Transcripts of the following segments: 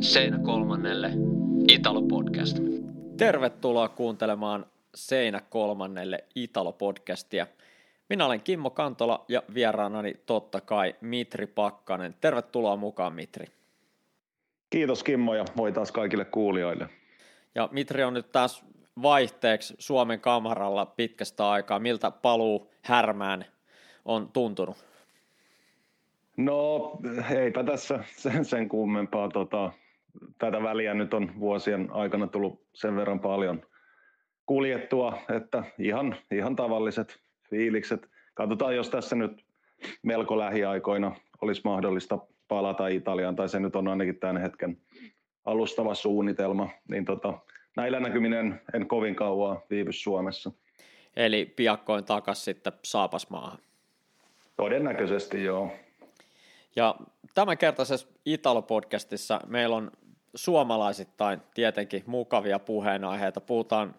Seinä kolmannelle Italo-podcast. Tervetuloa kuuntelemaan Seinä kolmannelle Italo-podcastia. Minä olen Kimmo Kantola ja vieraanani totta kai Mitri Pakkanen. Tervetuloa mukaan Mitri. Kiitos Kimmo ja voi taas kaikille kuulijoille. Ja Mitri on nyt taas vaihteeksi Suomen kamaralla pitkästä aikaa. Miltä paluu härmään on tuntunut? No eipä tässä sen, sen kummempaa. Tota, tätä väliä nyt on vuosien aikana tullut sen verran paljon kuljettua, että ihan, ihan tavalliset fiilikset. Katsotaan, jos tässä nyt melko lähiaikoina olisi mahdollista palata Italiaan, tai se nyt on ainakin tämän hetken alustava suunnitelma, niin tota, näillä näkyminen en kovin kauan viivy Suomessa. Eli piakkoin takas sitten saapasmaahan. Todennäköisesti joo. Ja tämänkertaisessa Italo-podcastissa meillä on suomalaisittain tietenkin mukavia puheenaiheita. Puhutaan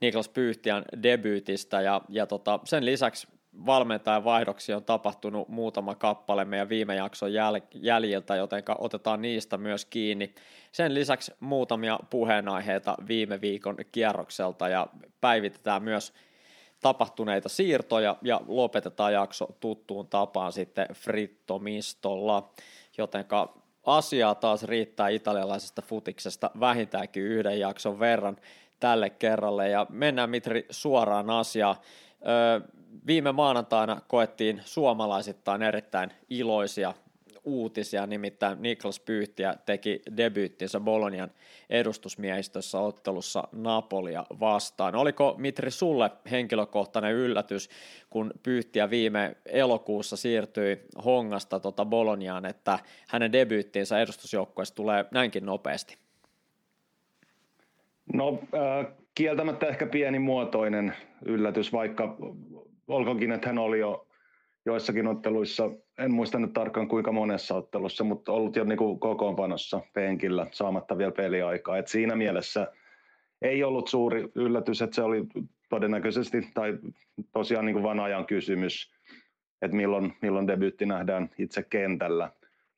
Niklas Pyyhtiän debyytistä ja, ja tota, sen lisäksi valmentajan vaihdoksia on tapahtunut muutama kappale meidän viime jakson jäl- jäljiltä, joten otetaan niistä myös kiinni. Sen lisäksi muutamia puheenaiheita viime viikon kierrokselta ja päivitetään myös tapahtuneita siirtoja ja lopetetaan jakso tuttuun tapaan sitten Frittomistolla, jotenka asiaa taas riittää italialaisesta futiksesta vähintäänkin yhden jakson verran tälle kerralle ja mennään Mitri suoraan asiaan. Öö, viime maanantaina koettiin suomalaisittain erittäin iloisia uutisia, nimittäin Niklas Pyyhtiä teki debyyttinsä Bolonian edustusmiehistössä ottelussa Napolia vastaan. Oliko Mitri sulle henkilökohtainen yllätys, kun Pyyhtiä viime elokuussa siirtyi Hongasta tota Boloniaan, että hänen debyyttinsä edustusjoukkueessa tulee näinkin nopeasti? No äh, kieltämättä ehkä pienimuotoinen yllätys, vaikka olkoonkin, että hän oli jo joissakin otteluissa, en muista nyt tarkkaan kuinka monessa ottelussa, mutta ollut jo niin kuin kokoonpanossa penkillä saamatta vielä peliaikaa. Et siinä mielessä ei ollut suuri yllätys, että se oli todennäköisesti tai tosiaan niin kuin van ajan kysymys, että milloin, milloin debyytti nähdään itse kentällä.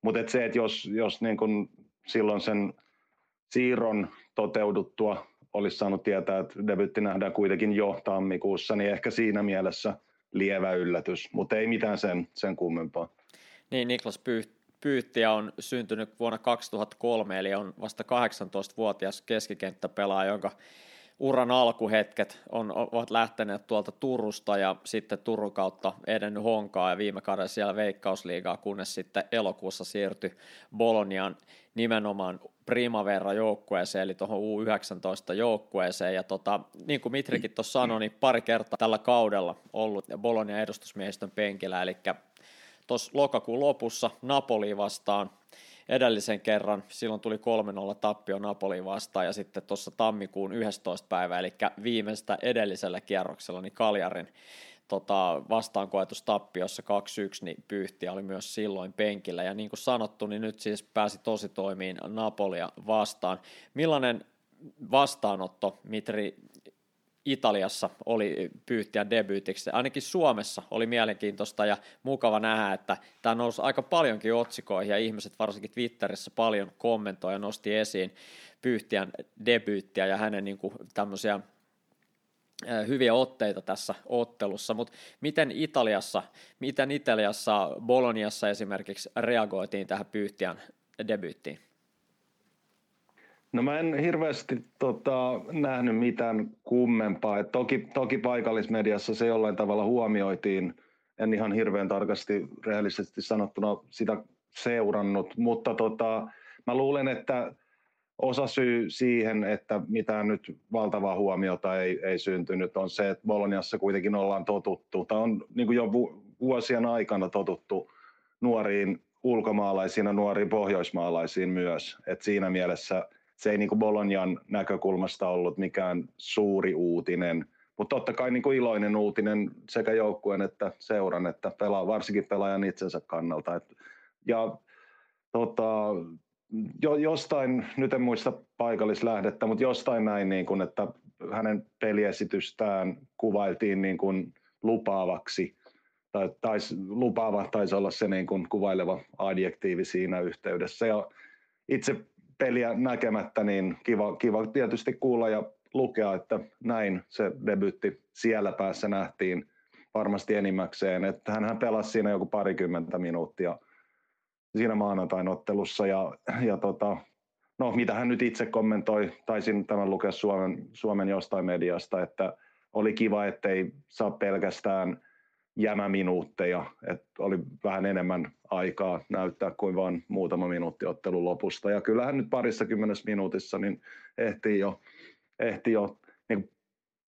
Mutta et se, että jos, jos niin kuin silloin sen siirron toteuduttua olisi saanut tietää, että debyytti nähdään kuitenkin jo tammikuussa, niin ehkä siinä mielessä – lievä yllätys, mutta ei mitään sen, sen kummempaa. Niin, Niklas Pyyttiä on syntynyt vuonna 2003, eli on vasta 18-vuotias keskikenttäpelaaja, jonka uran alkuhetket on, ovat lähteneet tuolta Turusta ja sitten Turun kautta edennyt Honkaa ja viime kaudella siellä Veikkausliigaa, kunnes sitten elokuussa siirtyi Bolonian nimenomaan Primavera-joukkueeseen, eli tuohon U19-joukkueeseen. Ja tota, niin kuin Mitrikin tuossa sanoi, niin pari kertaa tällä kaudella ollut Bolonian edustusmiehistön penkillä, eli tuossa lokakuun lopussa Napoli vastaan edellisen kerran, silloin tuli 3-0 tappio Napoli vastaan ja sitten tuossa tammikuun 11. päivä, eli viimeistä edellisellä kierroksella, niin Kaljarin tota, vastaankoetus tappiossa 2-1, niin Pyyhtiä oli myös silloin penkillä. Ja niin kuin sanottu, niin nyt siis pääsi tosi toimiin Napolia vastaan. Millainen vastaanotto, Mitri, Italiassa oli pyyhtiä debyytiksi. Ainakin Suomessa oli mielenkiintoista ja mukava nähdä, että tämä nousi aika paljonkin otsikoihin ja ihmiset varsinkin Twitterissä paljon kommentoi ja nosti esiin pyyhtiän debyyttiä ja hänen niin kuin, tämmöisiä hyviä otteita tässä ottelussa, mutta miten Italiassa, miten Italiassa, Boloniassa esimerkiksi reagoitiin tähän pyyhtiän debyyttiin? No mä en hirveästi tota, nähnyt mitään kummempaa. Et toki, toki paikallismediassa se jollain tavalla huomioitiin. En ihan hirveän tarkasti rehellisesti sanottuna sitä seurannut, mutta tota, mä luulen, että osa syy siihen, että mitään nyt valtavaa huomiota ei, ei syntynyt, on se, että Boloniassa kuitenkin ollaan totuttu, tai on niin jo vuosien aikana totuttu nuoriin ulkomaalaisiin ja nuoriin pohjoismaalaisiin myös. Et siinä mielessä se ei niin kuin Bolonian näkökulmasta ollut mikään suuri uutinen, mutta totta kai niin kuin iloinen uutinen sekä joukkueen että seuran, että pelaa, varsinkin pelaajan itsensä kannalta. Et, ja tota, jo, jostain, nyt en muista paikallislähdettä, mutta jostain näin, niin kuin, että hänen peliesitystään kuvailtiin niin kuin lupaavaksi, tai tais, lupaava taisi olla se niin kuin kuvaileva adjektiivi siinä yhteydessä. Ja itse peliä näkemättä, niin kiva, kiva tietysti kuulla ja lukea, että näin se debytti siellä päässä nähtiin varmasti enimmäkseen. Että hän pelasi siinä joku parikymmentä minuuttia siinä maanantain ottelussa ja, ja tota, no mitä hän nyt itse kommentoi, taisin tämän lukea Suomen, Suomen jostain mediasta, että oli kiva, ettei saa pelkästään jämäminuutteja, että oli vähän enemmän aikaa näyttää kuin vain muutama minuutti ottelun lopusta. Ja kyllähän nyt parissa kymmenessä minuutissa niin ehtii jo, ehti jo niin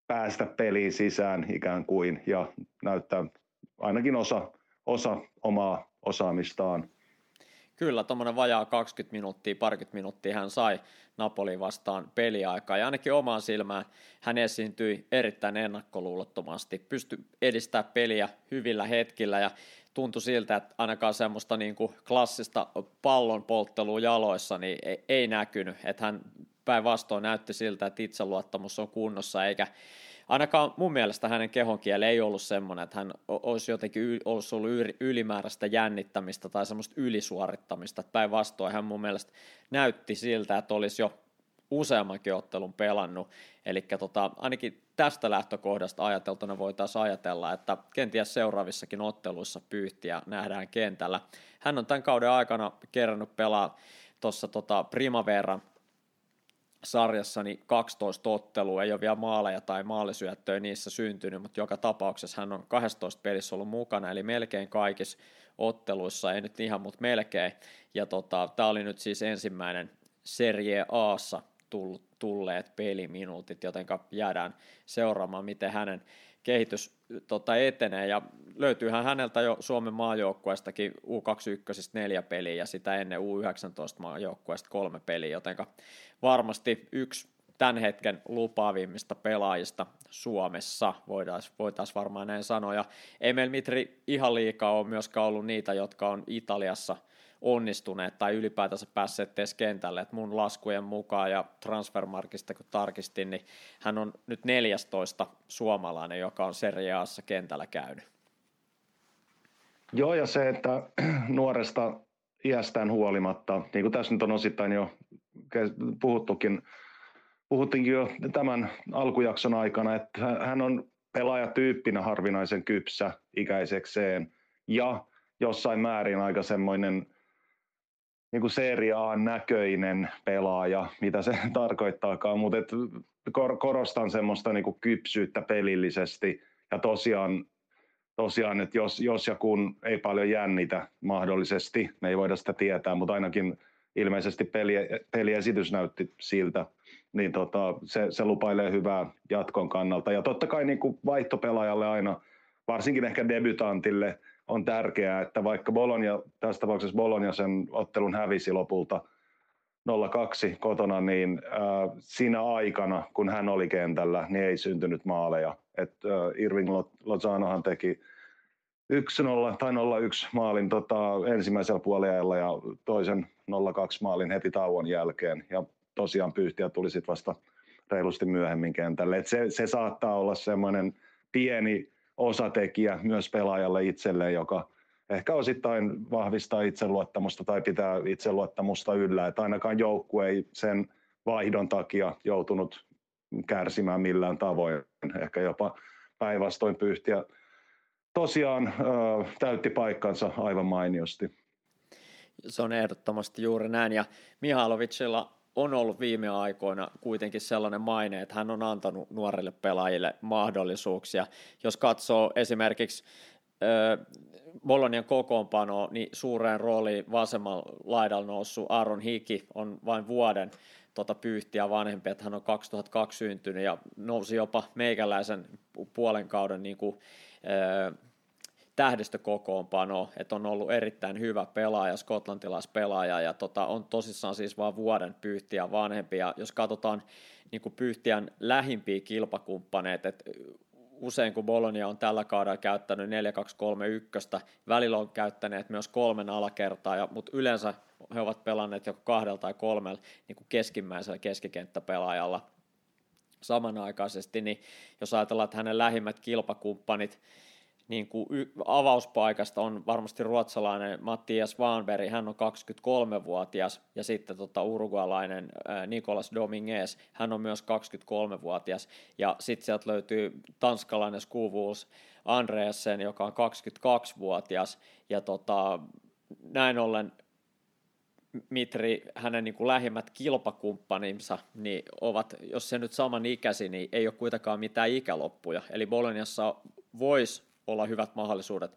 päästä peliin sisään ikään kuin ja näyttää ainakin osa, osa omaa osaamistaan. Kyllä, tuommoinen vajaa 20 minuuttia, parikymmentä minuuttia hän sai Napoli vastaan peliaikaa. Ja ainakin omaan silmään hän esiintyi erittäin ennakkoluulottomasti, pystyi edistämään peliä hyvillä hetkillä ja tuntui siltä, että ainakaan semmoista niin kuin klassista pallon polttelua jaloissa niin ei, ei näkynyt. Että hän päinvastoin näytti siltä, että itseluottamus on kunnossa eikä ainakaan mun mielestä hänen kehonkieli ei ollut semmoinen, että hän olisi jotenkin olisi ollut ylimääräistä jännittämistä tai semmoista ylisuorittamista. Päinvastoin hän mun mielestä näytti siltä, että olisi jo useammankin ottelun pelannut. Eli tota, ainakin tästä lähtökohdasta ajateltuna voitaisiin ajatella, että kenties seuraavissakin otteluissa pyyhtiä nähdään kentällä. Hän on tämän kauden aikana kerännyt pelaa tuossa tota Primaveran sarjassani 12 ottelua, ei ole vielä maaleja tai maalisyöttöjä niissä syntynyt, mutta joka tapauksessa hän on 12 pelissä ollut mukana, eli melkein kaikissa otteluissa, ei nyt ihan, mutta melkein. Ja tota, tämä oli nyt siis ensimmäinen Serie Aassa tulleet peliminuutit, joten jäädään seuraamaan, miten hänen kehitys tota, etenee, ja löytyyhän häneltä jo Suomen maajoukkueestakin U21 neljä peliä, ja sitä ennen U19 maajoukkueesta kolme peliä, joten varmasti yksi tämän hetken lupaavimmista pelaajista Suomessa, voitaisiin voitais varmaan näin sanoa, ja ei meillä Mitri ihan liikaa ole myöskään ollut niitä, jotka on Italiassa – onnistuneet tai ylipäätänsä päässeet edes kentälle. Et mun laskujen mukaan ja Transfermarkista kun tarkistin, niin hän on nyt 14 suomalainen, joka on Serie Aassa kentällä käynyt. Joo, ja se, että nuoresta iästään huolimatta, niin kuin tässä nyt on osittain jo puhuttukin, puhuttiinkin jo tämän alkujakson aikana, että hän on pelaajatyyppinä harvinaisen kypsä ikäisekseen ja jossain määrin aika semmoinen niin kuin Serie näköinen pelaaja, mitä se tarkoittaakaan, mutta et korostan semmoista niin kuin kypsyyttä pelillisesti ja tosiaan, tosiaan että jos, jos ja kun ei paljon jännitä mahdollisesti, me ei voida sitä tietää, mutta ainakin ilmeisesti peli, peliesitys näytti siltä, niin tota, se, se lupailee hyvää jatkon kannalta. Ja totta kai niin kuin vaihtopelaajalle aina, varsinkin ehkä debutantille – on tärkeää, että vaikka Bologna, tässä tapauksessa Bologna sen ottelun hävisi lopulta 0-2 kotona, niin äh, siinä aikana, kun hän oli kentällä, niin ei syntynyt maaleja. Et, äh, Irving Lozanohan teki 1-0 tai 0-1 maalin tota, ensimmäisellä puoliajalla ja toisen 0-2 maalin heti tauon jälkeen. Ja tosiaan pyyhtiä tuli sitten vasta reilusti myöhemmin kentälle. Et se, se saattaa olla semmoinen pieni osatekijä myös pelaajalle itselleen, joka ehkä osittain vahvistaa itseluottamusta tai pitää itseluottamusta yllä, että ainakaan joukkue ei sen vaihdon takia joutunut kärsimään millään tavoin, ehkä jopa päinvastoin pyyhtiä. Tosiaan täytti paikkansa aivan mainiosti. Se on ehdottomasti juuri näin, ja Mihailovicilla on ollut viime aikoina kuitenkin sellainen maine, että hän on antanut nuorille pelaajille mahdollisuuksia. Jos katsoo esimerkiksi Bolonian kokoonpano, niin suureen rooliin vasemmalla laidalla noussut Aaron Hiki on vain vuoden tota pyyhtiä vanhempi, että hän on 2002 syntynyt ja nousi jopa meikäläisen puolen kauden niin kuin, äh, tähdistökokoonpano, että on ollut erittäin hyvä pelaaja, skotlantilaispelaaja ja tota, on tosissaan siis vain vuoden pyyhtiä vanhempi ja jos katsotaan niin pyyhtiän lähimpiä kilpakumppaneita, että usein kun Bologna on tällä kaudella käyttänyt 4-2-3-1, välillä on käyttäneet myös kolmen alakertaa, ja, mutta yleensä he ovat pelanneet joko kahdella tai kolmella niin keskimmäisellä keskikenttäpelaajalla samanaikaisesti, niin jos ajatellaan, että hänen lähimmät kilpakumppanit niin kuin avauspaikasta on varmasti ruotsalainen Mattias Vaanberg, hän on 23-vuotias, ja sitten tota urugualainen Nicolas Dominguez, hän on myös 23-vuotias, ja sitten sieltä löytyy tanskalainen Skuvuls Andreasen, joka on 22-vuotias, ja tota, näin ollen Mitri, hänen niin kuin lähimmät kilpakumppaninsa, niin ovat, jos se nyt saman ikäsi, niin ei ole kuitenkaan mitään ikäloppuja. Eli Boloniassa voisi olla hyvät mahdollisuudet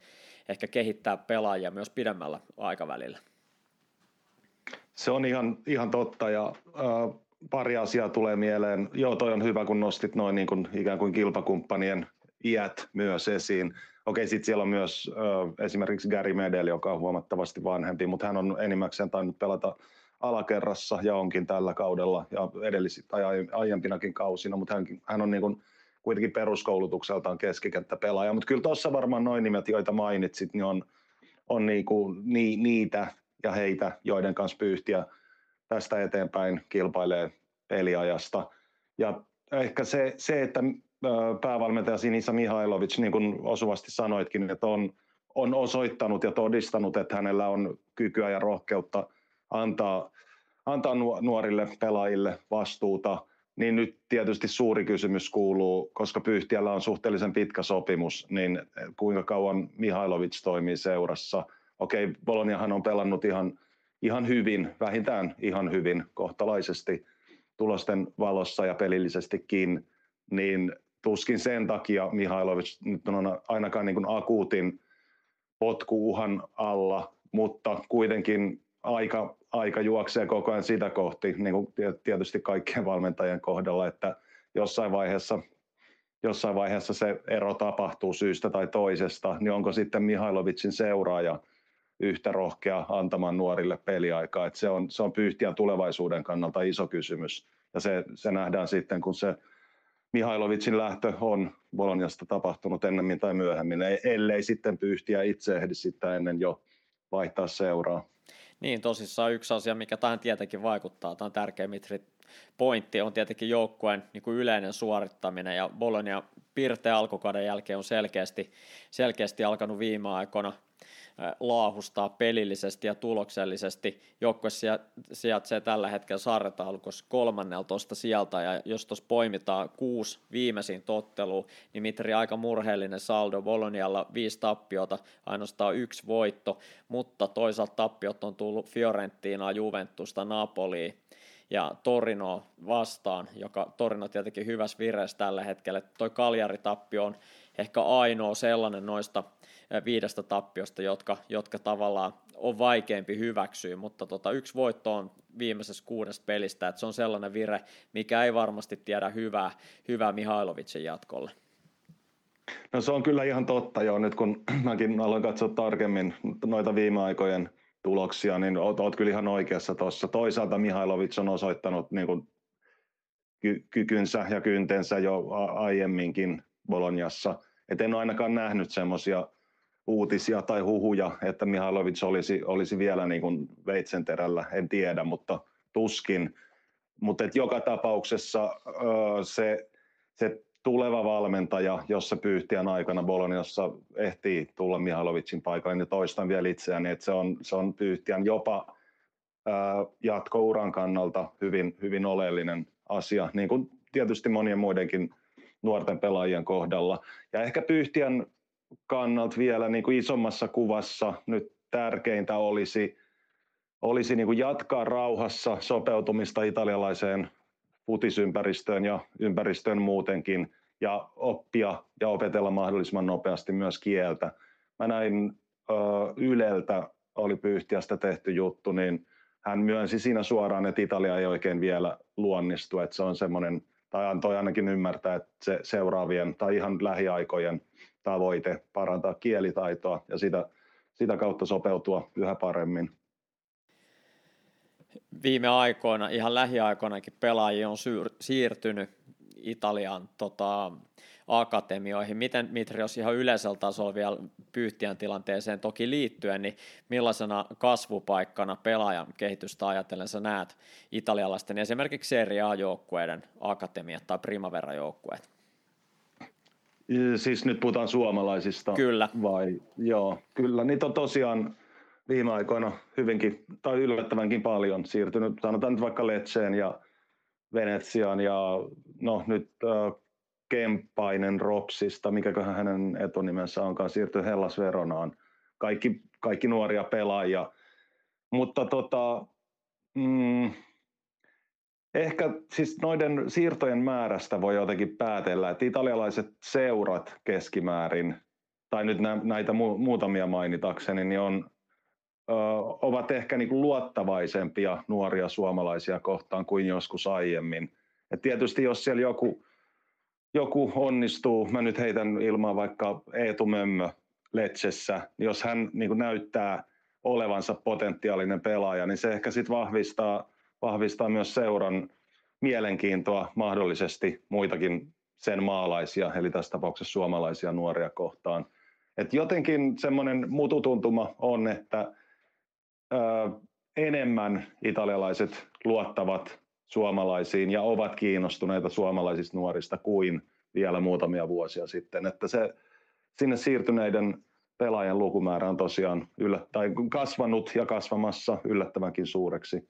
ehkä kehittää pelaajia myös pidemmällä aikavälillä. Se on ihan, ihan totta ja äh, pari asiaa tulee mieleen. Joo, toi on hyvä, kun nostit noin niin kuin, ikään kuin kilpakumppanien iät myös esiin. Okei, sitten siellä on myös äh, esimerkiksi Gary Medel, joka on huomattavasti vanhempi, mutta hän on enimmäkseen tainnut pelata alakerrassa ja onkin tällä kaudella ja edellis- tai aiempinakin kausina, mutta hän, hän on niin kuin kuitenkin peruskoulutukseltaan keskikenttäpelaaja, mutta kyllä tuossa varmaan noin nimet, joita mainitsit, niin on, on niinku, ni, niitä ja heitä, joiden kanssa pyyhtiä tästä eteenpäin kilpailee peliajasta. Ja ehkä se, se että päävalmentaja Sinisa Mihailovic, niin kuin osuvasti sanoitkin, että on, on osoittanut ja todistanut, että hänellä on kykyä ja rohkeutta antaa, antaa nuorille pelaajille vastuuta – niin nyt tietysti suuri kysymys kuuluu, koska Pyyhtiällä on suhteellisen pitkä sopimus, niin kuinka kauan Mihailovic toimii seurassa. Okei, Boloniahan on pelannut ihan, ihan hyvin, vähintään ihan hyvin kohtalaisesti tulosten valossa ja pelillisestikin, niin tuskin sen takia Mihailovic nyt on ainakaan niin kuin akuutin potkuuhan alla, mutta kuitenkin aika, aika juoksee koko ajan sitä kohti, niin kuin tietysti kaikkien valmentajien kohdalla, että jossain vaiheessa, jossain vaiheessa se ero tapahtuu syystä tai toisesta, niin onko sitten Mihailovitsin seuraaja yhtä rohkea antamaan nuorille peliaikaa, että se on, se on pyyhtiän tulevaisuuden kannalta iso kysymys, ja se, se nähdään sitten, kun se Mihailovitsin lähtö on Boloniasta tapahtunut ennemmin tai myöhemmin, ellei sitten pyyhtiä itse ehdi sitä ennen jo vaihtaa seuraa. Niin, tosissaan yksi asia, mikä tähän tietenkin vaikuttaa, tämä on tärkeä Mitri pointti, on tietenkin joukkueen niin kuin yleinen suorittaminen, ja Bologna pirteä alkukauden jälkeen on selkeästi, selkeästi alkanut viime aikoina laahustaa pelillisesti ja tuloksellisesti. Joukkue sijaitsee tällä hetkellä sarjataulukossa kolmanneltoista sieltä, ja jos tuossa poimitaan kuusi viimeisin tottelu, niin Mitri aika murheellinen saldo Bolonialla viisi tappiota, ainoastaan yksi voitto, mutta toisaalta tappiot on tullut Fiorentinaa, Juventusta, Napoliin, ja Torino vastaan, joka Torino tietenkin hyvässä vireessä tällä hetkellä. Toi Kaljari-tappio on ehkä ainoa sellainen noista viidestä tappiosta, jotka, jotka tavallaan on vaikeampi hyväksyä, mutta tota, yksi voitto on viimeisessä kuudesta pelistä, että se on sellainen vire, mikä ei varmasti tiedä hyvää, hyvää Mihailovitsin jatkolle. No se on kyllä ihan totta jo, nyt kun mäkin aloin katsoa tarkemmin noita viime aikojen tuloksia, niin oot, oot kyllä ihan oikeassa tuossa. Toisaalta Mihailovic on osoittanut niin kuin, ky- kykynsä ja kyntensä jo aiemminkin Boloniassa. Et en ole ainakaan nähnyt semmoisia uutisia tai huhuja, että Mihailovic olisi, olisi vielä niin kuin veitsenterällä, en tiedä, mutta tuskin. Mutta joka tapauksessa se, se tuleva valmentaja, jos se pyyhtiän aikana Boloniassa ehtii tulla Mihailovicin paikalle, niin toistan vielä itseäni, että se on, se on pyyhtiän jopa jatkouran kannalta hyvin, hyvin oleellinen asia, niin kuin tietysti monien muidenkin nuorten pelaajien kohdalla. Ja ehkä pyyhtiän kannalta vielä niin kuin isommassa kuvassa nyt tärkeintä olisi, olisi niin kuin jatkaa rauhassa sopeutumista italialaiseen futisympäristöön ja ympäristöön muutenkin ja oppia ja opetella mahdollisimman nopeasti myös kieltä. Mä näin ö, Yleltä, oli Pyyhtiästä tehty juttu, niin hän myönsi siinä suoraan, että Italia ei oikein vielä luonnistu, että se on semmoinen, tai antoi ainakin ymmärtää, että se seuraavien tai ihan lähiaikojen tavoite parantaa kielitaitoa ja sitä, sitä kautta sopeutua yhä paremmin. Viime aikoina, ihan lähiaikoinakin pelaajia on syr- siirtynyt Italian tota, akatemioihin. Miten Mitri, jos ihan yleisellä tasolla vielä pyyhtiän tilanteeseen toki liittyen, niin millaisena kasvupaikkana pelaajan kehitystä ajatellen sä näet italialaisten esimerkiksi Serie A-joukkueiden akatemiat tai Primavera-joukkueet? Siis nyt puhutaan suomalaisista. Kyllä. Vai, joo, kyllä. Niitä on tosiaan viime aikoina hyvinkin, tai yllättävänkin paljon siirtynyt, sanotaan nyt vaikka Letseen ja Venetsiaan ja no nyt äh, Kempainen Ropsista, mikäköhän hänen etunimensä onkaan, siirtynyt Hellas Veronaan. Kaikki, kaikki nuoria pelaajia. Mutta tota, mm, ehkä siis noiden siirtojen määrästä voi jotenkin päätellä, että italialaiset seurat keskimäärin, tai nyt näitä muutamia mainitakseni, niin on, ö, ovat ehkä niin kuin luottavaisempia nuoria suomalaisia kohtaan kuin joskus aiemmin. Et tietysti jos siellä joku, joku onnistuu, mä nyt heitän ilmaan vaikka Eetu Mömmö Letsessä, jos hän niin kuin näyttää olevansa potentiaalinen pelaaja, niin se ehkä sitten vahvistaa vahvistaa myös seuran mielenkiintoa mahdollisesti muitakin sen maalaisia, eli tässä tapauksessa suomalaisia nuoria kohtaan. Et jotenkin semmoinen mututuntuma on, että ö, enemmän italialaiset luottavat suomalaisiin ja ovat kiinnostuneita suomalaisista nuorista kuin vielä muutamia vuosia sitten. Että se sinne siirtyneiden pelaajien lukumäärä on tosiaan yllä, tai kasvanut ja kasvamassa yllättävänkin suureksi.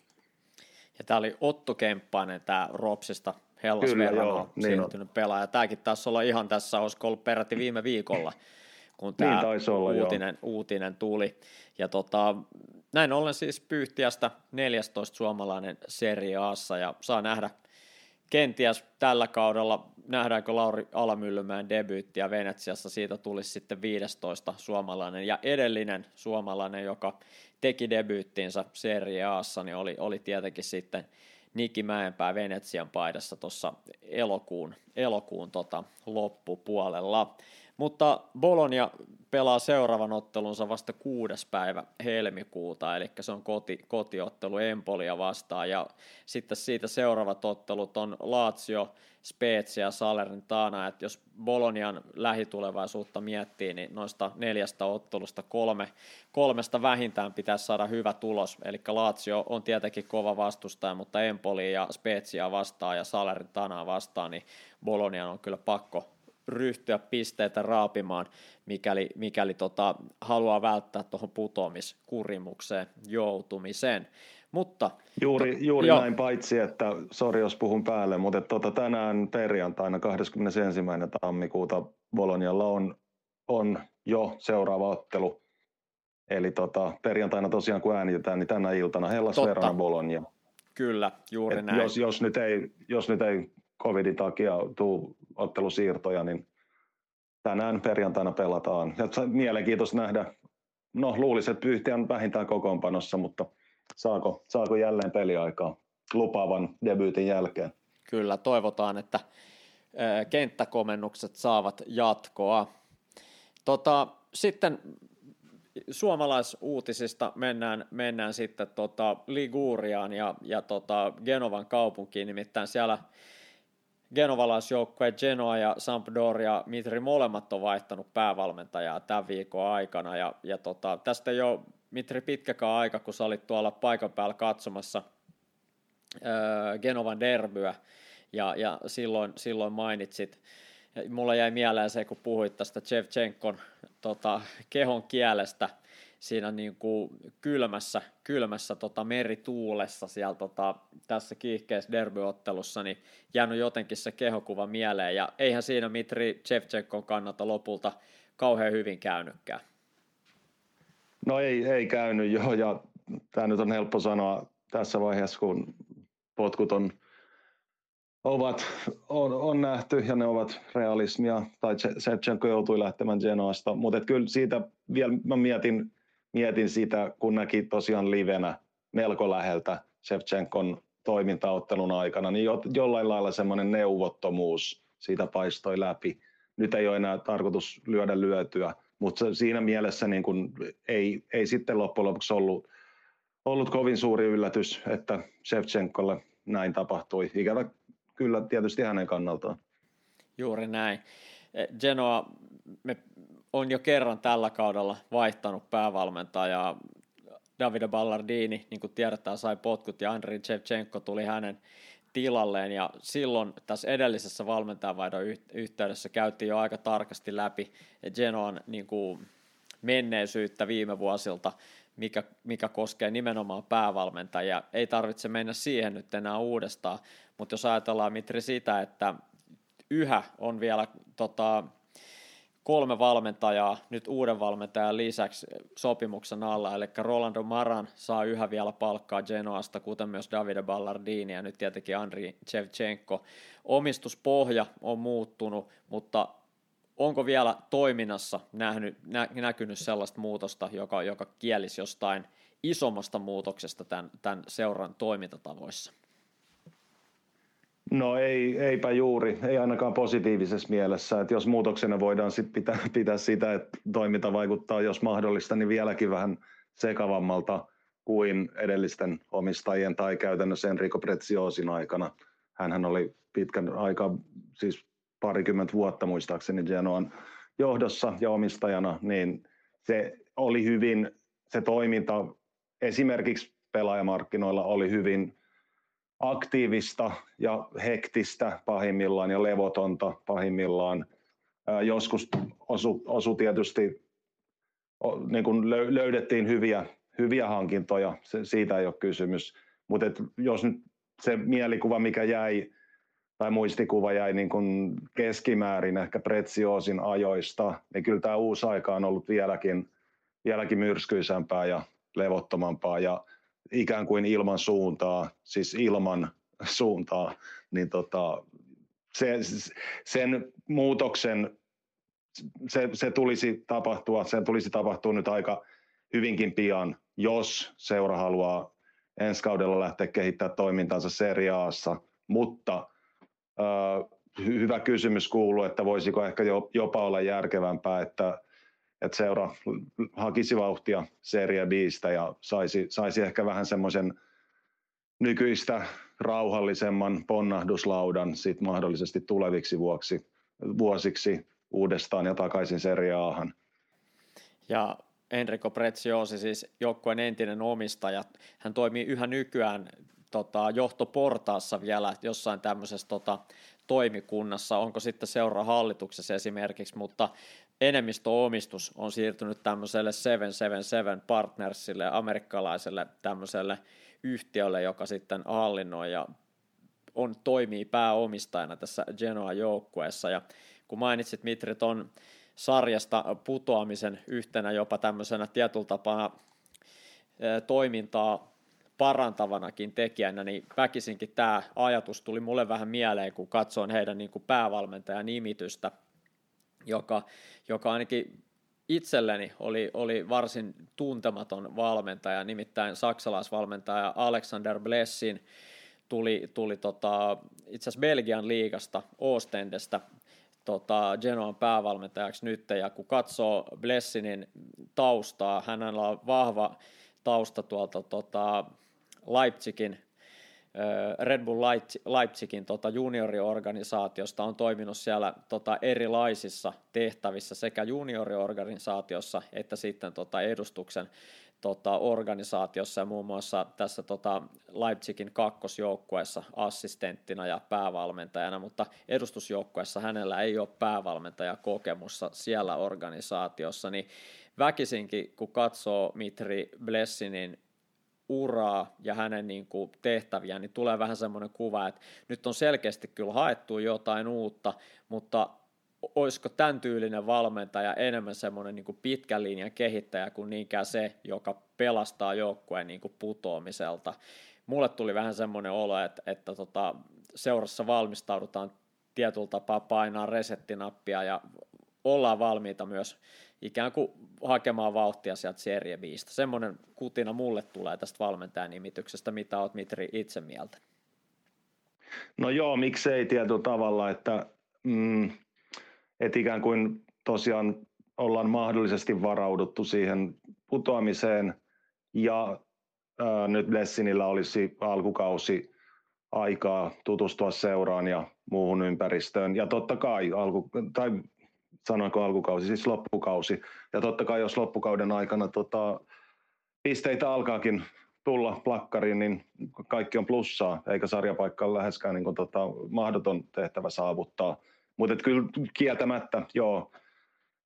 Ja tämä oli Otto Kemppainen, tämä Ropsista Hellas Kyllä, joo, niin siirtynyt on. pelaaja. Tämäkin taisi olla ihan tässä, olisiko ollut peräti viime viikolla, kun tämä niin olla, uutinen, uutinen tuli. Ja tota, näin ollen siis Pyyhtiästä 14 suomalainen Serie Assa ja saa nähdä kenties tällä kaudella, nähdäänkö Lauri Alamyllymäen debyytti ja Venetsiassa siitä tulisi sitten 15 suomalainen ja edellinen suomalainen, joka teki debyyttinsä Serie Aassa, niin oli, oli tietenkin sitten Niki Mäenpää Venetsian paidassa tuossa elokuun, elokuun tota, loppupuolella. Mutta Bologna pelaa seuraavan ottelunsa vasta kuudes päivä helmikuuta, eli se on koti, kotiottelu Empolia vastaan, ja sitten siitä seuraavat ottelut on Lazio, Spezia Salernitana, että jos Bolonian lähitulevaisuutta miettii, niin noista neljästä ottelusta kolme, kolmesta vähintään pitäisi saada hyvä tulos, eli Lazio on tietenkin kova vastustaja, mutta Empoli ja Spezia vastaan ja Salernitana vastaan, niin Bolonian on kyllä pakko ryhtyä pisteitä raapimaan, mikäli, mikäli tota, haluaa välttää tuohon putoamiskurimukseen joutumisen. Mutta, juuri juuri jo. näin, paitsi että, sori jos puhun päälle, mutta tota, tänään perjantaina 21. tammikuuta Bolonialla on, on jo seuraava ottelu. Eli tota, perjantaina tosiaan kun äänitetään, niin tänä iltana Hellas Verona Bologna. Kyllä, juuri Et näin. Jos, jos, nyt ei, jos nyt ei covidin takia tuu ottelusiirtoja, niin tänään perjantaina pelataan. Ja mielenkiintoista nähdä, no luulisin, että Pyhti on vähintään kokoonpanossa, mutta saako, saako jälleen peliaikaa lupaavan debyytin jälkeen? Kyllä, toivotaan, että kenttäkomennukset saavat jatkoa. Tota, sitten suomalaisuutisista mennään, mennään sitten tota Liguriaan ja, ja tota Genovan kaupunkiin, nimittäin siellä – genovalaisjoukkue Genoa ja Sampdoria, Mitri molemmat on vaihtanut päävalmentajaa tämän viikon aikana, ja, ja tota, tästä jo Mitri pitkäkään aika, kun sä olit tuolla paikan päällä katsomassa öö, Genovan derbyä, ja, ja silloin, silloin mainitsit, mulla jäi mieleen se, kun puhuit tästä Chevchenkon tota, kehon kielestä, siinä niin kuin kylmässä, kylmässä tota merituulessa siellä tota, tässä kiihkeässä derbyottelussa, niin jäänyt jotenkin se kehokuva mieleen, ja eihän siinä Mitri Shevchenkon kannalta lopulta kauhean hyvin käynytkään. No ei, ei käynyt joo, ja tämä nyt on helppo sanoa tässä vaiheessa, kun potkut on, ovat, on, on nähty ja ne ovat realismia, tai Shevchenko joutui lähtemään Genoasta, mutta kyllä siitä vielä mä mietin mietin sitä, kun näki tosiaan livenä melko läheltä Shevchenkon toimintaottelun aikana, niin jo, jollain lailla semmoinen neuvottomuus siitä paistoi läpi. Nyt ei ole enää tarkoitus lyödä lyötyä, mutta siinä mielessä niin kun ei, ei sitten loppujen lopuksi ollut, ollut kovin suuri yllätys, että Shevchenkolle näin tapahtui. Ikävä kyllä tietysti hänen kannaltaan. Juuri näin. Genoa, me on jo kerran tällä kaudella vaihtanut päävalmentajaa. Davide Ballardini, niin kuin tiedetään, sai potkut ja Andriy Shevchenko tuli hänen tilalleen ja silloin tässä edellisessä valmentajavaihdon yhteydessä käytiin jo aika tarkasti läpi Genoan niin kuin menneisyyttä viime vuosilta, mikä, mikä koskee nimenomaan päävalmentajia. Ei tarvitse mennä siihen nyt enää uudestaan, mutta jos ajatellaan Mitri sitä, että yhä on vielä tota, kolme valmentajaa nyt uuden valmentajan lisäksi sopimuksen alla, eli Rolando Maran saa yhä vielä palkkaa Genoasta, kuten myös Davide Ballardini ja nyt tietenkin Andri Chevchenko. Omistuspohja on muuttunut, mutta onko vielä toiminnassa nähnyt, nä, näkynyt sellaista muutosta, joka, joka kielisi jostain isommasta muutoksesta tämän, tämän seuran toimintatavoissa? No ei, eipä juuri, ei ainakaan positiivisessa mielessä. Että jos muutoksena voidaan sit pitää, pitää sitä, että toiminta vaikuttaa, jos mahdollista, niin vieläkin vähän sekavammalta kuin edellisten omistajien tai käytännössä Enrico Prezioosin aikana. Hänhän oli pitkän aikaa, siis parikymmentä vuotta muistaakseni Genoan johdossa ja omistajana, niin se oli hyvin, se toiminta esimerkiksi pelaajamarkkinoilla oli hyvin aktiivista ja hektistä pahimmillaan ja levotonta pahimmillaan. Joskus osu, osu tietysti, niin kuin löydettiin hyviä, hyviä hankintoja, se, siitä ei ole kysymys. Mutta jos nyt se mielikuva, mikä jäi, tai muistikuva jäi niin kuin keskimäärin ehkä Prezioosin ajoista, niin kyllä tämä uusi aika on ollut vieläkin, vieläkin myrskyisempää ja levottomampaa. Ja ikään kuin ilman suuntaa, siis ilman suuntaa, niin tota, se, sen muutoksen, se, se tulisi tapahtua, sen tulisi tapahtua nyt aika hyvinkin pian, jos seura haluaa ensi kaudella lähteä kehittämään toimintansa seriaassa, mutta äh, hyvä kysymys kuuluu, että voisiko ehkä jopa olla järkevämpää, että että seura hakisi vauhtia Serie Bistä ja saisi, saisi ehkä vähän semmoisen nykyistä rauhallisemman ponnahduslaudan sit mahdollisesti tuleviksi vuoksi, vuosiksi uudestaan ja takaisin Serie Ahan. Ja Enrico Preziosi, siis joukkueen entinen omistaja, hän toimii yhä nykyään tota, johtoportaassa vielä jossain tämmöisessä tota, toimikunnassa, onko sitten seura hallituksessa esimerkiksi, mutta enemmistöomistus on siirtynyt tämmöiselle 777 Partnersille, amerikkalaiselle tämmöiselle yhtiölle, joka sitten hallinnoi ja on, toimii pääomistajana tässä Genoa-joukkueessa. Ja kun mainitsit Mitri on sarjasta putoamisen yhtenä jopa tämmöisenä tietyllä tapaa toimintaa parantavanakin tekijänä, niin väkisinkin tämä ajatus tuli mulle vähän mieleen, kun katsoin heidän niin kuin päävalmentajan nimitystä – joka, joka ainakin itselleni oli, oli varsin tuntematon valmentaja, nimittäin saksalaisvalmentaja Alexander Blessin tuli, tuli tota, itse asiassa Belgian liigasta, Oostendestä, tota, Genoan päävalmentajaksi nyt, ja kun katsoo Blessinin taustaa, hänellä on vahva tausta tuolta tota, Leipzigin Red Bull Leipzigin tota junioriorganisaatiosta on toiminut siellä tota erilaisissa tehtävissä sekä junioriorganisaatiossa että sitten tota edustuksen tota organisaatiossa ja muun muassa tässä tota Leipzigin kakkosjoukkueessa assistenttina ja päävalmentajana, mutta edustusjoukkueessa hänellä ei ole päävalmentajakokemusta siellä organisaatiossa, niin väkisinkin kun katsoo Mitri Blessinin uraa ja hänen niin kuin tehtäviä, niin tulee vähän semmoinen kuva, että nyt on selkeästi kyllä haettu jotain uutta, mutta olisiko tämän tyylinen valmentaja enemmän semmoinen niin kuin pitkän linjan kehittäjä kuin niinkään se, joka pelastaa joukkueen niin kuin putoamiselta. Mulle tuli vähän semmoinen olo, että, että tota, seurassa valmistaudutaan tietyllä tapaa painaa resettinappia ja ollaan valmiita myös ikään kuin hakemaan vauhtia sieltä Serie Bistä. Semmoinen kutina mulle tulee tästä valmentajan nimityksestä, mitä olet Mitri itse mieltä? No joo, miksei tietyllä tavalla, että, mm, että ikään kuin tosiaan ollaan mahdollisesti varauduttu siihen putoamiseen ja ää, nyt Lessinillä olisi alkukausi aikaa tutustua seuraan ja muuhun ympäristöön. Ja totta kai, alku, tai sanoinko alkukausi, siis loppukausi. Ja totta kai jos loppukauden aikana tota, pisteitä alkaakin tulla plakkariin, niin kaikki on plussaa, eikä sarjapaikka ole läheskään niin kuin, tota, mahdoton tehtävä saavuttaa. Mutta kyllä kieltämättä, joo,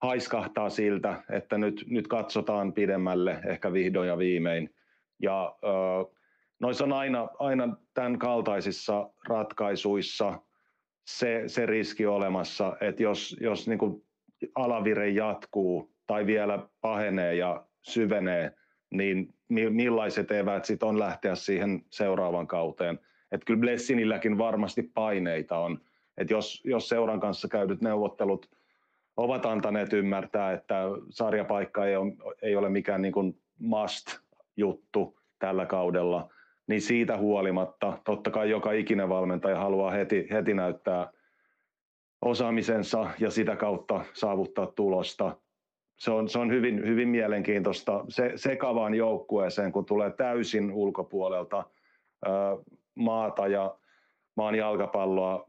haiskahtaa siltä, että nyt, nyt katsotaan pidemmälle, ehkä vihdoin ja viimein. Ja ö, noissa on aina, aina tämän kaltaisissa ratkaisuissa se, se riski olemassa, että jos, jos niin kuin alavire jatkuu tai vielä pahenee ja syvenee, niin millaiset eväät sitten on lähteä siihen seuraavan kauteen. Että kyllä Blessinilläkin varmasti paineita on. Että jos, jos seuran kanssa käydyt neuvottelut ovat antaneet ymmärtää, että sarjapaikka ei ole, ei ole mikään niin must-juttu tällä kaudella, niin siitä huolimatta totta kai joka ikinen valmentaja haluaa heti, heti näyttää osaamisensa ja sitä kautta saavuttaa tulosta se on, se on hyvin, hyvin mielenkiintoista se, sekavaan joukkueeseen, kun tulee täysin ulkopuolelta ö, maata ja maan jalkapalloa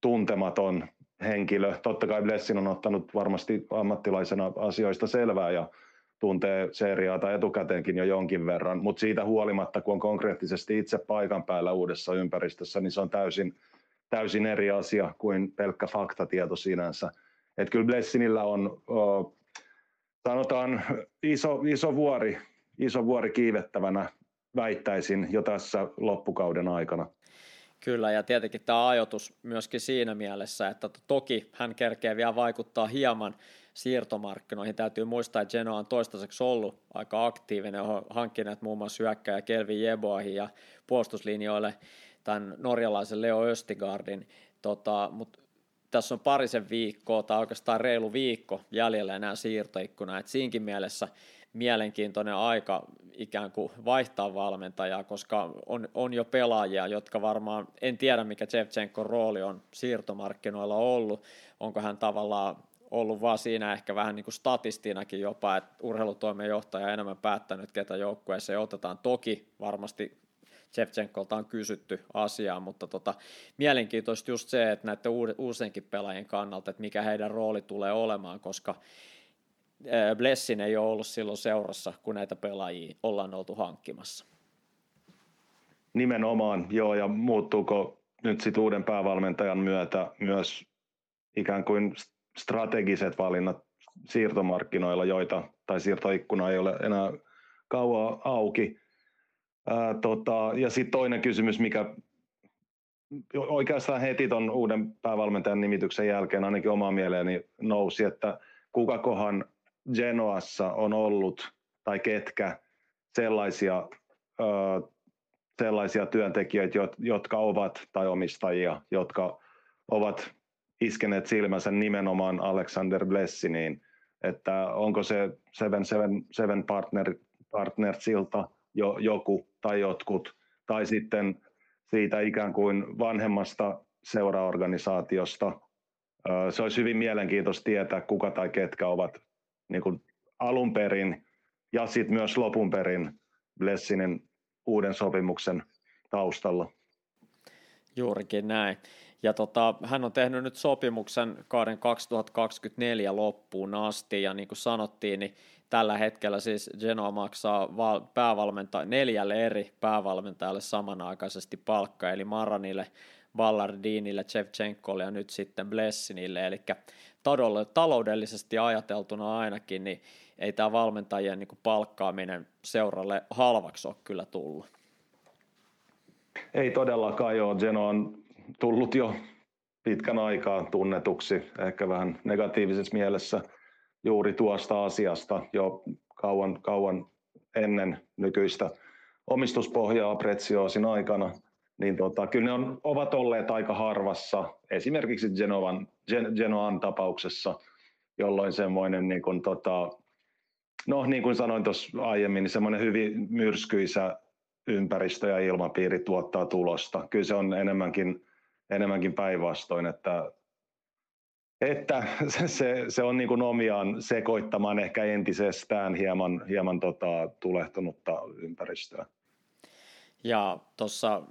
tuntematon henkilö. Totta kai Blessin on ottanut varmasti ammattilaisena asioista selvää ja tuntee seriaata etukäteenkin jo jonkin verran, mutta siitä huolimatta, kun on konkreettisesti itse paikan päällä uudessa ympäristössä, niin se on täysin, täysin eri asia kuin pelkkä faktatieto sinänsä. Että kyllä Blessinillä on, o, sanotaan, iso, iso, vuori, iso vuori kiivettävänä, väittäisin, jo tässä loppukauden aikana. Kyllä, ja tietenkin tämä ajoitus myöskin siinä mielessä, että toki hän kerkee vielä vaikuttaa hieman siirtomarkkinoihin. Täytyy muistaa, että Genoa on toistaiseksi ollut aika aktiivinen, on hankkineet muun muassa hyökkäjä Kelvin Jeboahin ja puolustuslinjoille tämän norjalaisen Leo Östigardin, tota, mutta tässä on parisen viikkoa tai oikeastaan reilu viikko jäljellä enää siirtoikkuna, että siinkin mielessä mielenkiintoinen aika ikään kuin vaihtaa valmentajaa, koska on, on jo pelaajia, jotka varmaan, en tiedä mikä Shevchenkon rooli on siirtomarkkinoilla ollut, onko hän tavallaan ollut vaan siinä ehkä vähän niin kuin statistinakin jopa, että urheilutoimenjohtaja enemmän päättänyt, ketä joukkueeseen otetaan. Toki varmasti Shevchenkolta on kysytty asiaa, mutta tota, mielenkiintoista just se, että näiden uusienkin pelaajien kannalta, että mikä heidän rooli tulee olemaan, koska Blessin ei ole ollut silloin seurassa, kun näitä pelaajia ollaan oltu hankkimassa. Nimenomaan, joo, ja muuttuuko nyt sitten uuden päävalmentajan myötä myös ikään kuin strategiset valinnat siirtomarkkinoilla, joita, tai siirtoikkuna ei ole enää kauan auki, Ää, tota, ja sitten toinen kysymys, mikä oikeastaan heti tuon uuden päävalmentajan nimityksen jälkeen ainakin oma mieleeni nousi, että kukakohan Genoassa on ollut tai ketkä sellaisia, ö, sellaisia työntekijöitä, jotka ovat tai omistajia, jotka ovat iskeneet silmänsä nimenomaan Alexander Blessiniin, että onko se Seven, Seven, Seven Partner, Partnersilta jo, joku tai jotkut, tai sitten siitä ikään kuin vanhemmasta seuraorganisaatiosta. Se olisi hyvin mielenkiintoista tietää, kuka tai ketkä ovat niin kuin alun perin ja sitten myös lopun perin Blessinin uuden sopimuksen taustalla. Juurikin näin. Ja tota, hän on tehnyt nyt sopimuksen kauden 2024 loppuun asti, ja niin kuin sanottiin, niin tällä hetkellä siis Genoa maksaa val- päävalmenta- neljälle eri päävalmentajalle samanaikaisesti palkka, eli Maranille, Ballardinille, Chevchenkolle ja nyt sitten Blessinille, eli taloudellisesti ajateltuna ainakin, niin ei tämä valmentajien niin palkkaaminen seuralle halvaksi ole kyllä tullut. Ei todellakaan joo, Geno on tullut jo pitkän aikaa tunnetuksi, ehkä vähän negatiivisessa mielessä – juuri tuosta asiasta jo kauan, kauan ennen nykyistä omistuspohjaa Prezioosin aikana, niin tota, kyllä ne on, ovat olleet aika harvassa, esimerkiksi Genovan, Gen, Genoan tapauksessa, jolloin semmoinen, niin kuin, tota, no niin kuin sanoin tuossa aiemmin, niin semmoinen hyvin myrskyisä ympäristö ja ilmapiiri tuottaa tulosta. Kyllä se on enemmänkin, enemmänkin päinvastoin, että että se, se on niin kuin omiaan sekoittamaan ehkä entisestään hieman, hieman tota, tulehtunutta ympäristöä. Ja tuossa